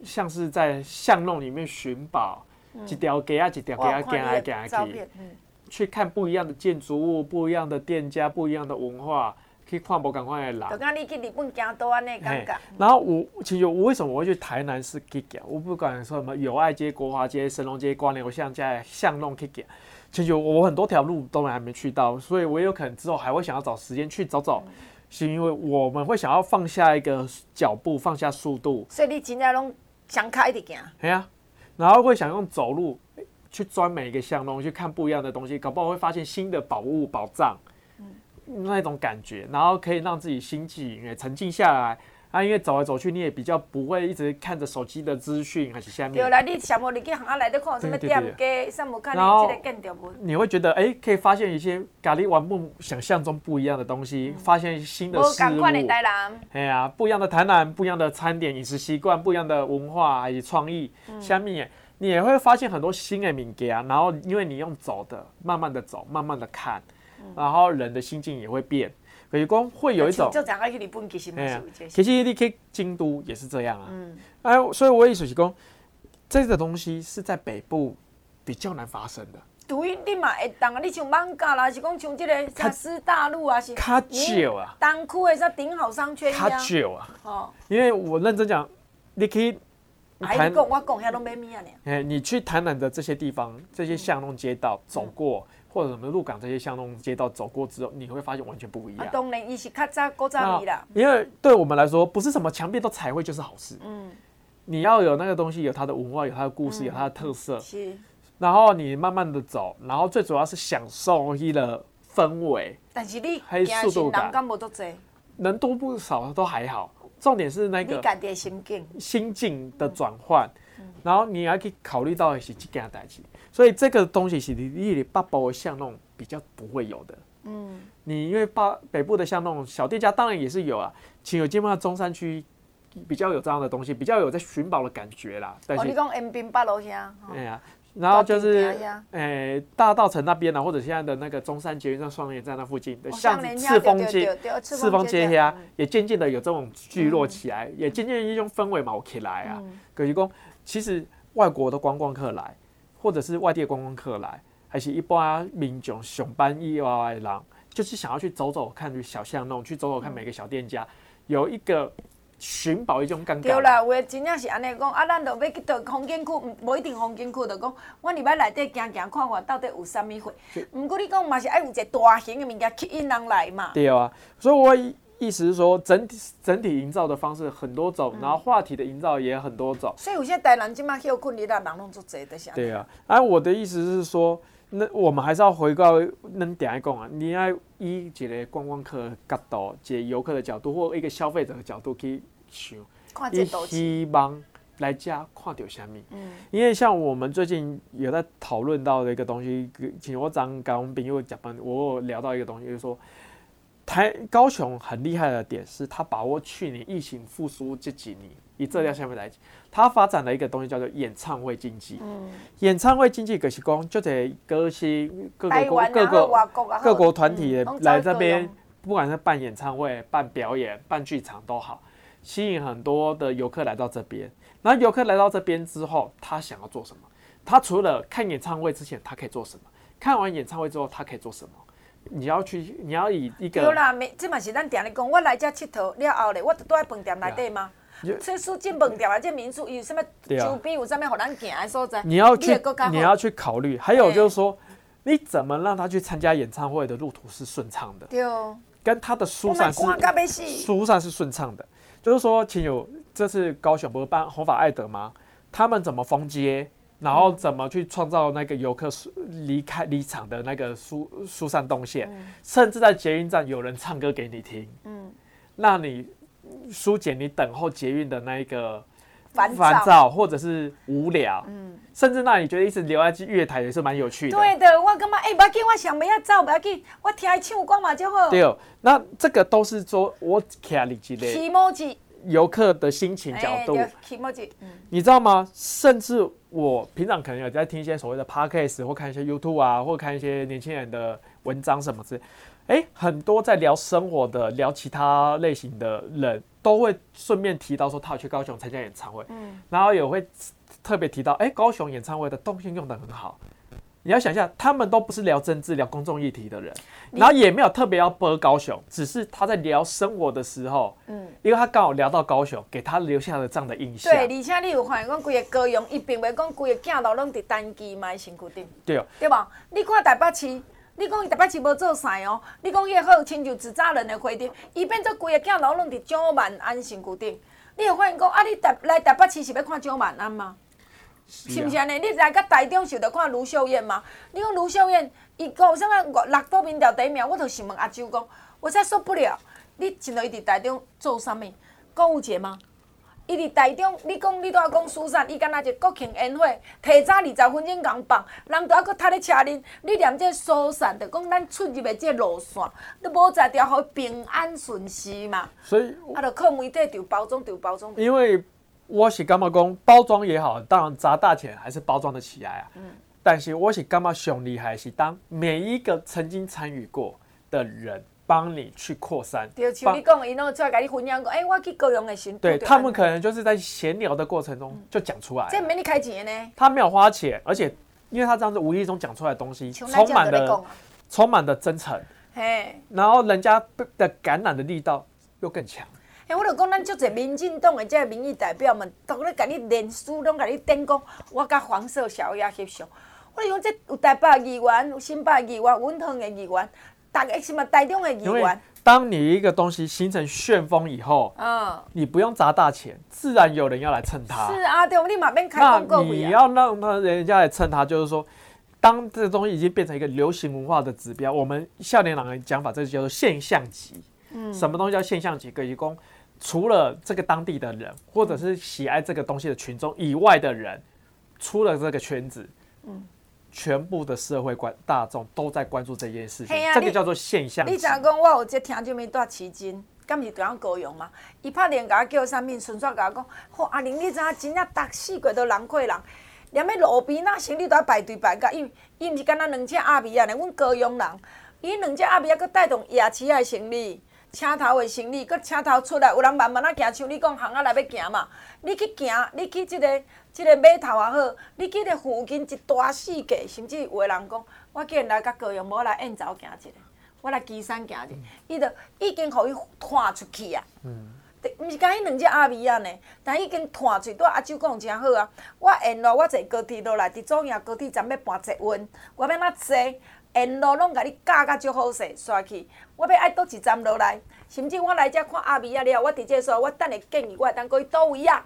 像是在巷弄里面寻宝，一条街啊，一条街啊，行来行去，去看不一样的建筑物，不一样的店家，不一样的文化。去看无共款的人，就讲你去日本行多安尼感觉。然后我其实我为什么我会去台南市去行？我不管说什么友爱街、国华街、神农街、光柳巷在巷弄去行。其实我很多条路都还没去到，所以我有可能之后还会想要找时间去找找，嗯、是因为我们会想要放下一个脚步，放下速度。所以你今天拢想开一点行？对啊，然后会想用走路去钻每一个巷弄，去看不一样的东西，搞不好会发现新的宝物、宝藏。嗯那种感觉，然后可以让自己心情也沉静下来啊。因为走来走去，你也比较不会一直看着手机的资讯还是下面。对啦，你想无你去行啊来的看什么店家，上无看你这个见到无？你会觉得哎，可以发现一些咖喱玩不想象中不一样的东西，嗯、发现新的事物。哎呀，不一样的台南，不一样的餐点、饮食习惯，不一样的文化还有创意，下面、嗯、你也会发现很多新的名家。然后因为你用走的，慢慢的走，慢慢的看。然后人的心境也会变，可是讲会有一种。其实没其实你去京都也是这样啊。嗯。哎，所以我意思是讲，这个东西是在北部比较难发生的。对，你嘛会当啊，你像艋舺啦，是讲像这个亚斯大陆啊，是。较少啊。东区的说顶好商圈一样。较少啊。哦。因为我认真讲，你可以。台南，我讲遐拢买物啊？哎，你去台南的这些地方，这些巷弄街道走过。或者什么鹿港这些巷弄街道走过之后，你会发现完全不一样。当然，伊是。因为对我们来说，不是什么墙壁都彩绘就是好事。嗯。你要有那个东西，有它的文化，有它的故事，有它的特色。是。然后你慢慢的走，然后最主要是享受一个氛围。但是你还有速度感。人多不少都还好，重点是那个心境心境的转换。然后你还可以考虑到一些这件代志。所以这个东西是你你北部的巷弄比较不会有的。嗯，你因为北北部的巷弄小店家当然也是有啊，其实基本上中山区比较有这样的东西，比较有在寻宝的感觉啦。哦，你讲延平八路下。哎呀，然后就是诶大道城那边呢，或者现在的那个中山捷运站双连站那附近的巷子，赤峰街、赤峰街呀，也渐渐的有这种聚落起来，也渐渐一种氛围冒起来啊。可是讲，其实外国的观光客来。或者是外地的观光客来，还是一般民众上班以外的人，就是想要去走走看去小巷弄，去走走看每个小店家，有一个寻宝一种感觉。对啦，有的真正是安尼讲，啊，咱就要去到风景区，无一定风景区，就讲我入来内底行行看看，到底有啥物货。毋过你讲嘛是爱有一个大型的物件吸引人来嘛。对啊，所以我。意思是说，整体整体营造的方式很多种，然后话题的营造也很多种。所以有些台南今嘛休困你的人弄做贼的想。对啊，而我的意思是说，那我们还是要回到恁点来讲啊，你要以一个观光客角度、一个游客的角度或一个消费者的角度去想，你希望来家看到什么？嗯，因为像我们最近有在讨论到的一个东西，其实我刚刚我们朋友讲，我聊到一个东西，就是说。台高雄很厉害的点是，他把握去年疫情复苏这几年，以这条线面来讲，他发展了一个东西叫做演唱会经济。嗯，演唱会经济可是讲，就得歌星各个国各个各国团体来这边，不管是办演唱会、办表演、办剧场都好，吸引很多的游客来到这边。然后游客来到这边之后，他想要做什么？他除了看演唱会之前，他可以做什么？看完演唱会之后，他可以做什么？你要去，你要以一个。对啦，没，这嘛是咱定咧讲，我来这佚佗了后咧，我都在饭店内底吗？这是进饭店啊，这民宿有什么周边有什么好咱行的所在？你要去，你要去考虑。还有就是说，你怎么让他去参加演唱会的路途是顺畅的？对哦。跟他的疏散是疏散是顺畅的，就是说，请有这次高雄不是办红发爱德吗？他们怎么封街？然后怎么去创造那个游客离开离场的那个疏疏散动线？嗯、甚至在捷运站有人唱歌给你听，嗯，那你疏解你等候捷运的那一个烦烦躁，或者是无聊，嗯，甚至那你觉得一直留在月台也是蛮有趣的。对的，我感觉哎，不要紧，我想不要走，不要紧，我听他唱歌嘛就好。对哦，那这个都是说我看你之类游客的心情角度，欸嗯、你知道吗？甚至我平常可能有在听一些所谓的 podcast，或看一些 YouTube 啊，或看一些年轻人的文章什么之类。哎，很多在聊生活的、聊其他类型的人，都会顺便提到说他要去高雄参加演唱会，嗯，然后也会特别提到，哎，高雄演唱会的动线用的很好。你要想一下，他们都不是聊政治、聊公众议题的人，然后也没有特别要播高雄，只是他在聊生活的时候，嗯，因为他刚好聊到高雄，给他留下了这样的印象。对，而且你有发现，讲规个高雄，伊并未讲规个镜头拢伫单机嘛身躯顶。对哦，对吧？你看台北市，你讲伊台北市无做啥哦，你讲伊个好亲像纸扎人的花灯，伊变做规个镜头拢伫蒋万安身躯顶。你有发现讲啊？你台来台北市是要看蒋万安吗？是毋是安尼？你来甲台中是着看卢秀燕嘛？你讲卢秀燕，伊讲啥物？六都民调第一名，我着想问阿周讲，我才受不了。你真的伊伫台中做啥物？购物节吗？伊伫台中，你讲你拄仔讲疏散，伊敢若一个国庆宴会，提早二十分钟共放，人拄仔阁踢咧车恁。你连这疏散，着讲咱出入的这路线，你无在调好平安顺时嘛？所以，啊，着靠媒体调包装，调包装。因为。我是感觉讲包装也好，当然砸大钱还是包装的起来啊。嗯。但是我是感觉上厉害是当每一个曾经参与过的人帮你去扩散。对，像你讲，伊拢出来跟你分享讲，哎、欸，我去高雄的巡。对，他们可能就是在闲聊的过程中就讲出来。这没你开钱呢？他没有花钱，而且因为他这样子无意中讲出来的东西，充满了充满了真诚。嘿。然后人家的感染的力道又更强。哎，我著讲，咱足侪民进党的这个民意代表们，都咧甲你连书，拢甲你顶讲，我甲黄色小鸭翕相。我讲这有台北议员，有新北议员，稳妥的议员，大概什么台中的议员。当你一个东西形成旋风以后，嗯，你不用砸大钱，自然有人要来蹭它。是啊，对，你嘛免开广告。你要让他人家来蹭它，就是说，当这个东西已经变成一个流行文化的指标，我们笑脸党的讲法，这就叫做现象级。嗯，什么东西叫现象级？可以讲。除了这个当地的人，或者是喜爱这个东西的群众以外的人，出了这个圈子，嗯，全部的社会关大众都在关注这件事情，啊、这个叫做现象。你怎讲？我有这听这么大奇经，敢是中央高雄吗？伊拍电话叫啥名？顺续甲我讲，嚯、哦，阿玲，你知影真正逐四季都人过人，连迄路边那行李都要排队排甲，因为伊毋是干那两只阿米啊，呢，阮高雄人，伊两只阿米啊，阁带动夜市的行李。车头的行李，搁车头出来，有人慢慢仔行，像你讲巷仔内要行嘛。你去行，你去即、这个即、这个码头也好，你去咧附近一大四界，甚至有的人讲，我既然来甲高雄，无来燕巢行一下，我来旗山行一下，伊着、嗯、已经互伊拖出去啊。嗯。毋是讲迄两只阿米啊呢，但已经拖出去。对阿舅讲诚好啊，我沿路我坐高铁落来，伫左营高铁站要搬一运，我要哪坐？沿路拢甲你教甲足好势，刷去。我要爱倒一站落来，甚至我来遮看阿米啊了，我直接说，我等下建议我当过去倒位啊，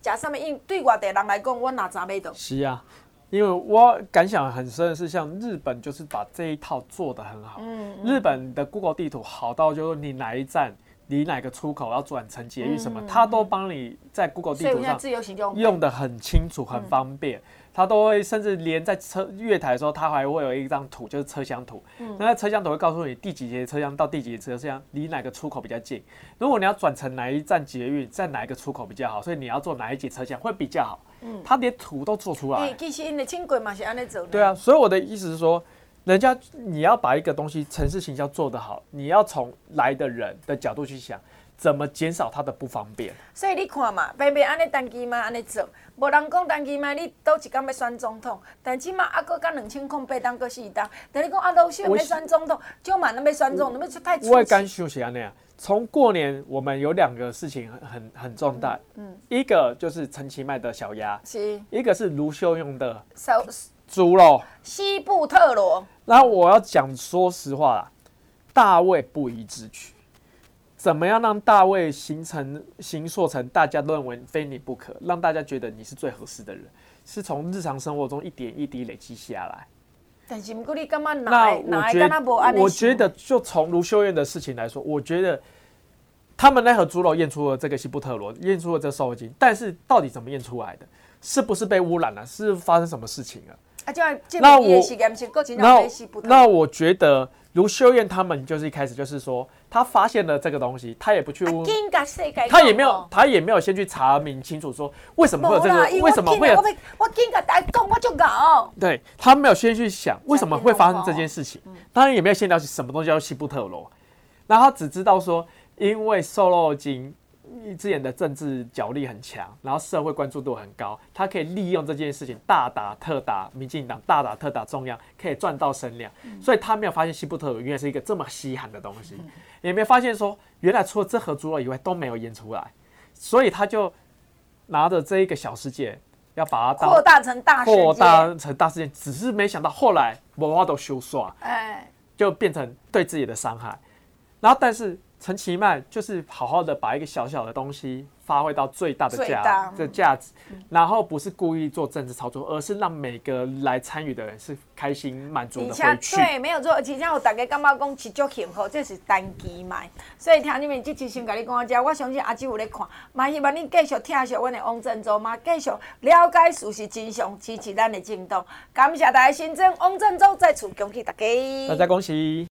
食啥物？因对外地人来讲，我哪知买到？是啊，因为我感想很深的是，像日本就是把这一套做得很好。嗯，嗯。日本的 Google 地图好到就是你哪一站离哪个出口要转乘捷运什么，他、都帮你在 Google 地图上用的很清楚、很方便。嗯他都会，甚至连在车月台的时候，他还会有一张图，就是车厢图。嗯。那车厢图会告诉你第几节车厢到第几节车厢离哪个出口比较近。如果你要转乘哪一站捷运，在哪一个出口比较好，所以你要坐哪一节车厢会比较好。嗯。他连图都做出来。欸、其实因为轻轨嘛是安尼走。对啊，所以我的意思是说，人家你要把一个东西城市行销做得好，你要从来的人的角度去想。怎么减少它的不方便？所以你看嘛，偏偏安尼单机嘛安尼做，无人讲单机嘛，你倒一工要选总统，但起码还阁甲两千空八当个四当。但你讲阿老秀燕要选总统，就嘛那要选总统，那太粗。我也敢休息啊那样。从过年我们有两个事情很很很重大，嗯，嗯一个就是陈其迈的小鸭，是，一个是卢秀用的猪肉，西部特罗。然后我要讲，说实话啦，大卫不宜之举。怎么样让大卫形成、形塑成大家都认为非你不可，让大家觉得你是最合适的人，是从日常生活中一点一滴累积下来。但是，不你干嘛？那我觉得，我觉得就从卢秀燕的事情来说，我觉得他们那盒猪肉验出了这个西布特罗，验出了这瘦肉精，但是到底怎么验出来的？是不是被污染了？是发生什么事情了？啊，那我那那我觉得卢秀燕他们就是一开始就是说，他发现了这个东西，他也不去问，他也没有，他也没有先去查明清楚说为什么会有这个，为什么会有？我我就搞。对，他没有先去想为什么会发生这件事情，当然也没有先了解什么东西叫西布特罗，然后他只知道说因为瘦肉精。之前的政治角力很强，然后社会关注度很高，他可以利用这件事情大打特打民进党，大打特打中央，可以赚到声量。所以他没有发现西部特有原来是一个这么稀罕的东西，也没有发现说原来除了这盒猪肉以外都没有腌出来，所以他就拿着这一个小世界，要把它扩大成大扩大成大事件，只是没想到后来文化都修刷，哎，就变成对自己的伤害。然后但是。陈其迈就是好好的把一个小小的东西发挥到最大的价的价值，然后不是故意做政治操作，而是让每个来参与的人是开心满足的回去。对，没有错。而且我大家感觉讲持续幸福，这是单机卖。所以听你们这期先跟你讲一下，我相信阿姊有在看，嘛希望你继续听下我的王振洲嘛，继续了解事实真相，支持咱的进度。感谢大家新增王振洲再次恭喜大家，大家恭喜。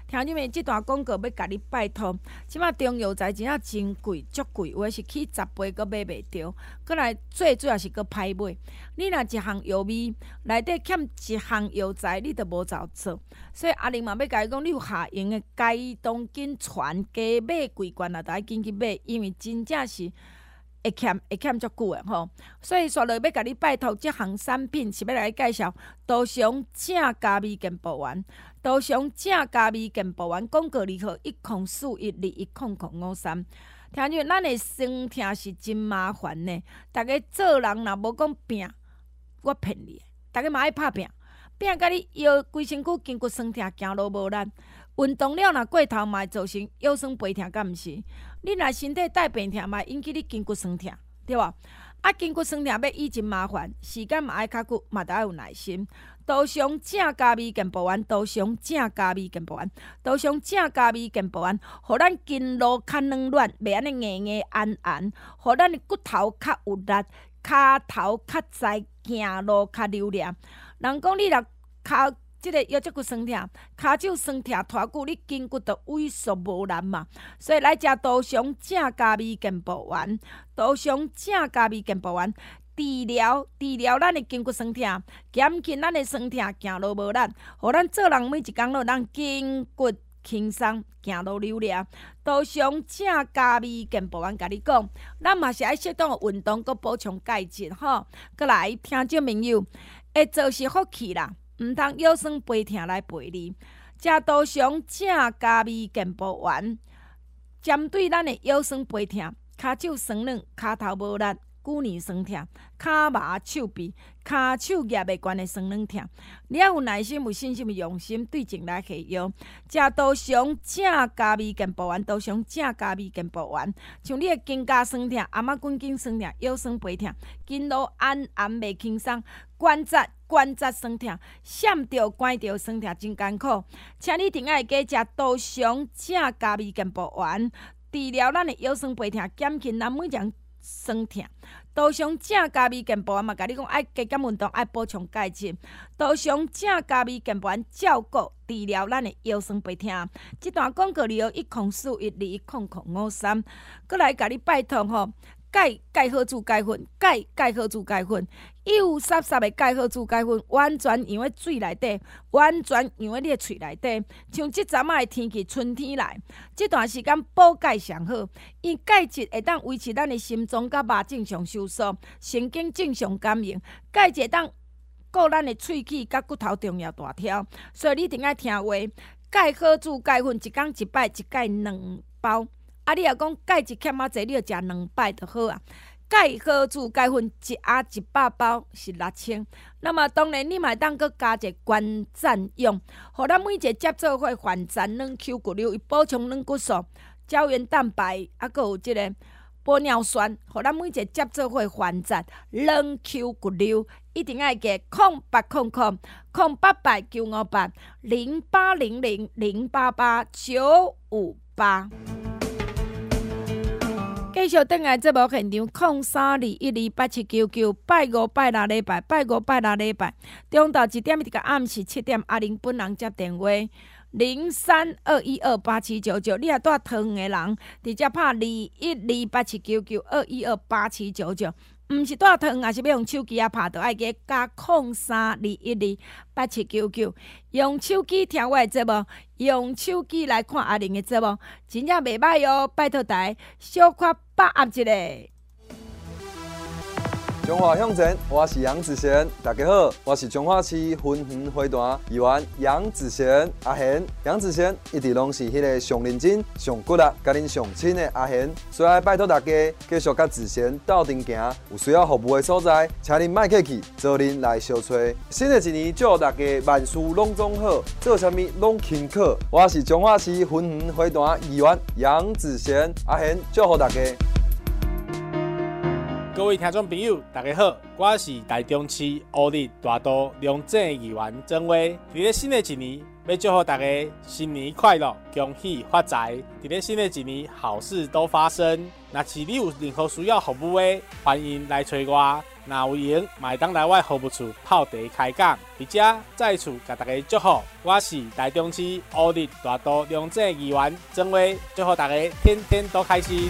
听你们这段广告要甲你拜托，即马中药材真正真贵，足贵，有诶是去十倍阁买袂着，阁来最主要是阁歹买。你若一项药味内底欠一项药材，你都无照做。所以阿玲嘛要甲伊讲，你有下用诶，该当紧传加买几罐啊，都爱紧去买，因为真正是。会欠会欠足久诶吼，所以说了要甲你拜托，即项产品是要来介绍。杜松正加味健保丸，杜松正加味健保丸，广告二号一空四一二一空空五三。听住，咱诶酸痛是真麻烦呢。逐个做人若无讲拼，我骗你。逐个嘛爱拍拼，拼甲你腰规身躯筋骨酸痛，行路无力。运动了若过头，嘛会造成腰酸背痛，敢毋是？你若身体带病痛，嘛引起你筋骨酸痛，对无？啊，筋骨酸痛要医真麻烦，时间嘛爱较久，嘛得爱有耐心。多上正加味健步丸，多上正加味健步丸，多上正加味健步丸，互咱筋络较软软，袂安尼硬硬安安，互咱的骨头较有力，骹头较在行路较流利。人讲你若骹。即个腰脊骨酸痛，骹手酸痛，拖久你筋骨就萎缩无力嘛。所以来食杜松正加味健步丸，杜松正加味健步丸，治疗治疗咱的筋骨酸痛，减轻咱的酸痛，行路无力，互咱做人每一工都让筋骨轻松，行路流利。杜松正加味健步丸，甲你讲，咱嘛是爱适当运动，阁补充钙质吼。阁来听众朋友，会做是福气啦。毋通腰酸背痛来陪你，食多上正加味健保丸，针对咱的腰酸背痛、骹手酸软、骹头无力、骨年酸痛、骹麻手臂、骹手夹袂悬的酸软痛，你要有耐心、有信心、用心对症来下药。食杜松正加味健保丸，杜松正加味健保丸，像你的肩胛酸痛、阿妈滚筋酸痛、腰酸背痛、筋络按按袂轻松、关节。关节酸痛，闪着关着酸痛真艰苦，请你顶爱加食多香正加味健保丸，治疗咱的腰酸背痛，减轻咱每种酸痛。杜松正加味健保丸嘛，甲你讲爱加减运动，爱补充钙质。杜松正加味健保丸照顾治疗咱的腰酸背痛。即段广告里有一空四一二一空空五三，过来甲你拜托吼。钙钙好煮钙粉，钙钙好煮钙粉，幼湿湿的钙好煮钙粉，完全用喺水内底，完全用喺你的喙内底。像即阵仔的天气，春天来，这段时间补钙上好，因钙质会当维持咱的心脏甲肉正常收缩，神经正常感应。钙质会当顾咱的喙齿甲骨头重要大条，所以你一定爱听话。钙好煮钙粉，一工一摆，一钙两包。啊！你若讲钙质欠啊济，你着食两摆就好啊。钙好煮钙粉一盒一百包是六千，那么当然你嘛当阁加一个关节用，互咱每一个接触会反弹软 Q 骨溜，伊补充软骨素。胶原蛋白，啊，阁有即个玻尿酸，互咱每一个接做伙还债，软 Q 骨溜，一定爱加空八空空空八八九五八零八零零零八八九五八。继续等来节目现场，空三二一二八七九九，拜五拜六礼拜，拜五拜六礼拜，中昼一点一个暗时七点，阿玲本人接电话零三二一二八七九九，你也住桃园的人，直接拍二一二八七九九二一二八七九九。毋是带糖，也是要用手机啊拍，着爱加加空三二一二八七九九。用手机听我的节目，用手机来看阿玲的节目，真正袂歹哦！拜托台小夸把握一下。中华向前，我是杨子贤，大家好，我是彰化市云园会团议员杨子贤阿贤。杨子贤一直拢是迄个上认真、上骨力、甲恁上亲的阿贤，所以拜托大家继续甲子贤斗阵行，有需要服务的所在，请恁迈客气，找恁来相找。新的一年，祝大家万事拢总好，做啥物拢轻巧。我是彰化市云园会团议员杨子贤阿贤，祝福大家。各位听众朋友，大家好，我是台中市乌日大都龙井议员曾威。伫咧新的一年，要祝福大家新年快乐，恭喜发财。伫咧新的一年，好事都发生。若是你有任何需要服务的，欢迎来找我。若有闲，麦当来我服务处泡茶开讲。而且再次甲大家祝福，我是台中市乌日大都龙井议员曾威，祝福大家天天都开心。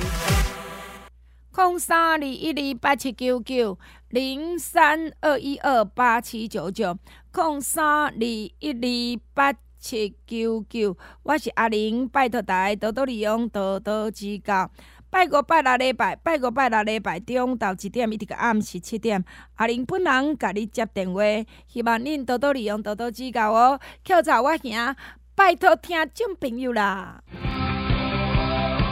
空三二一二八七九九零三二一二八七九九空三二一二八七九九，我是阿玲，拜托大家多多利用，多多指教。拜五拜六礼拜，拜五拜六礼拜中昼一点一直到暗时七点，阿玲本人甲你接电话，希望恁多多利用，多多指教哦。口罩我兄，拜托听众朋友啦。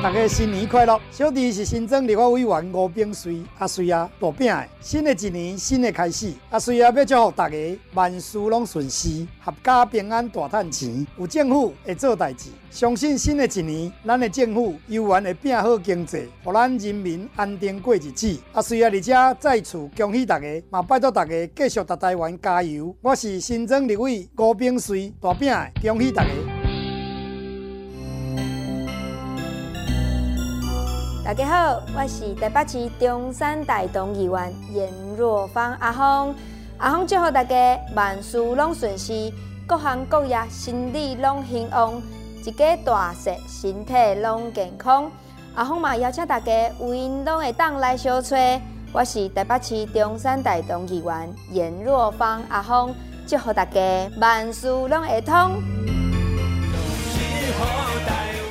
大家新年快乐！小弟是新增立法委员吴炳瑞，阿瑞啊，大饼的。新的一年，新的开始，阿瑞啊，要祝福大家万事拢顺心，合家平安，大赚钱。有政府会做代志，相信新的一年，咱的政府有缘会拼好经济，让咱人民安定过日子。阿瑞啊，而且再次恭喜大家，嘛拜托大家继续在台湾加油。我是新增立委吴炳瑞，大饼的，恭喜大家。大家好，我是台北市中山大同议员颜若芳阿芳。阿芳祝福大家万事拢顺心，各行各业生意拢兴旺，一家大细身体拢健康。阿芳嘛邀请大家有缘拢会当来相吹。我是台北市中山大同议员颜若芳阿芳，祝福大家万事拢会通。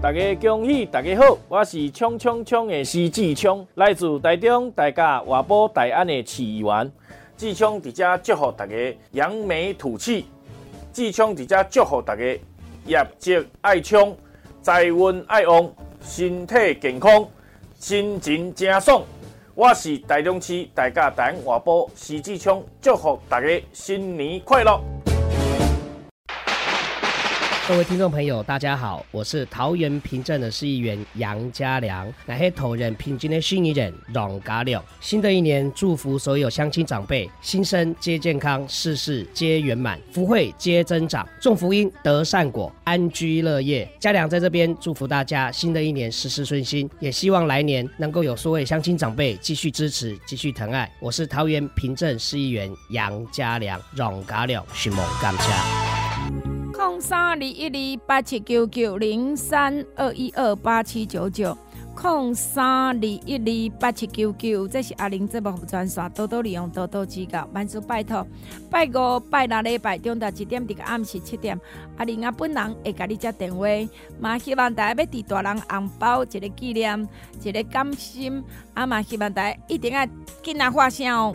大家恭喜，大家好，我是冲冲冲的徐志聪，来自台中大甲外埔大安的市议员。志聪伫遮祝福大家扬眉吐气，志聪伫遮祝福大家业绩爱冲，财运爱旺，身体健康，心情正爽。我是台中市大甲大安外埔施志聪，祝福大家新年快乐。各位听众朋友，大家好，我是桃园平镇的市议员杨家良，乃是桃园平镇的新议员龙家良。新的一年，祝福所有乡亲长辈，新生皆健康，事事皆圆满，福慧皆增长，种福因得善果，安居乐业。家良在这边祝福大家，新的一年事事顺心，也希望来年能够有所位乡亲长辈继续支持，继续疼爱。我是桃园平镇市议员杨家良，龙家良，寻梦感谢。空三二一二八七九九零三二一二八七九九零三二一二八七九九，这是阿玲节目专线，多多利用，多多指教，万事拜托。拜五、拜六礼拜中昼一点，这个暗时七点，阿玲啊本人会甲你接电话。嘛希望大家要伫大人红包一个纪念，一个感心。啊嘛希望大家一定要紧来发声哦。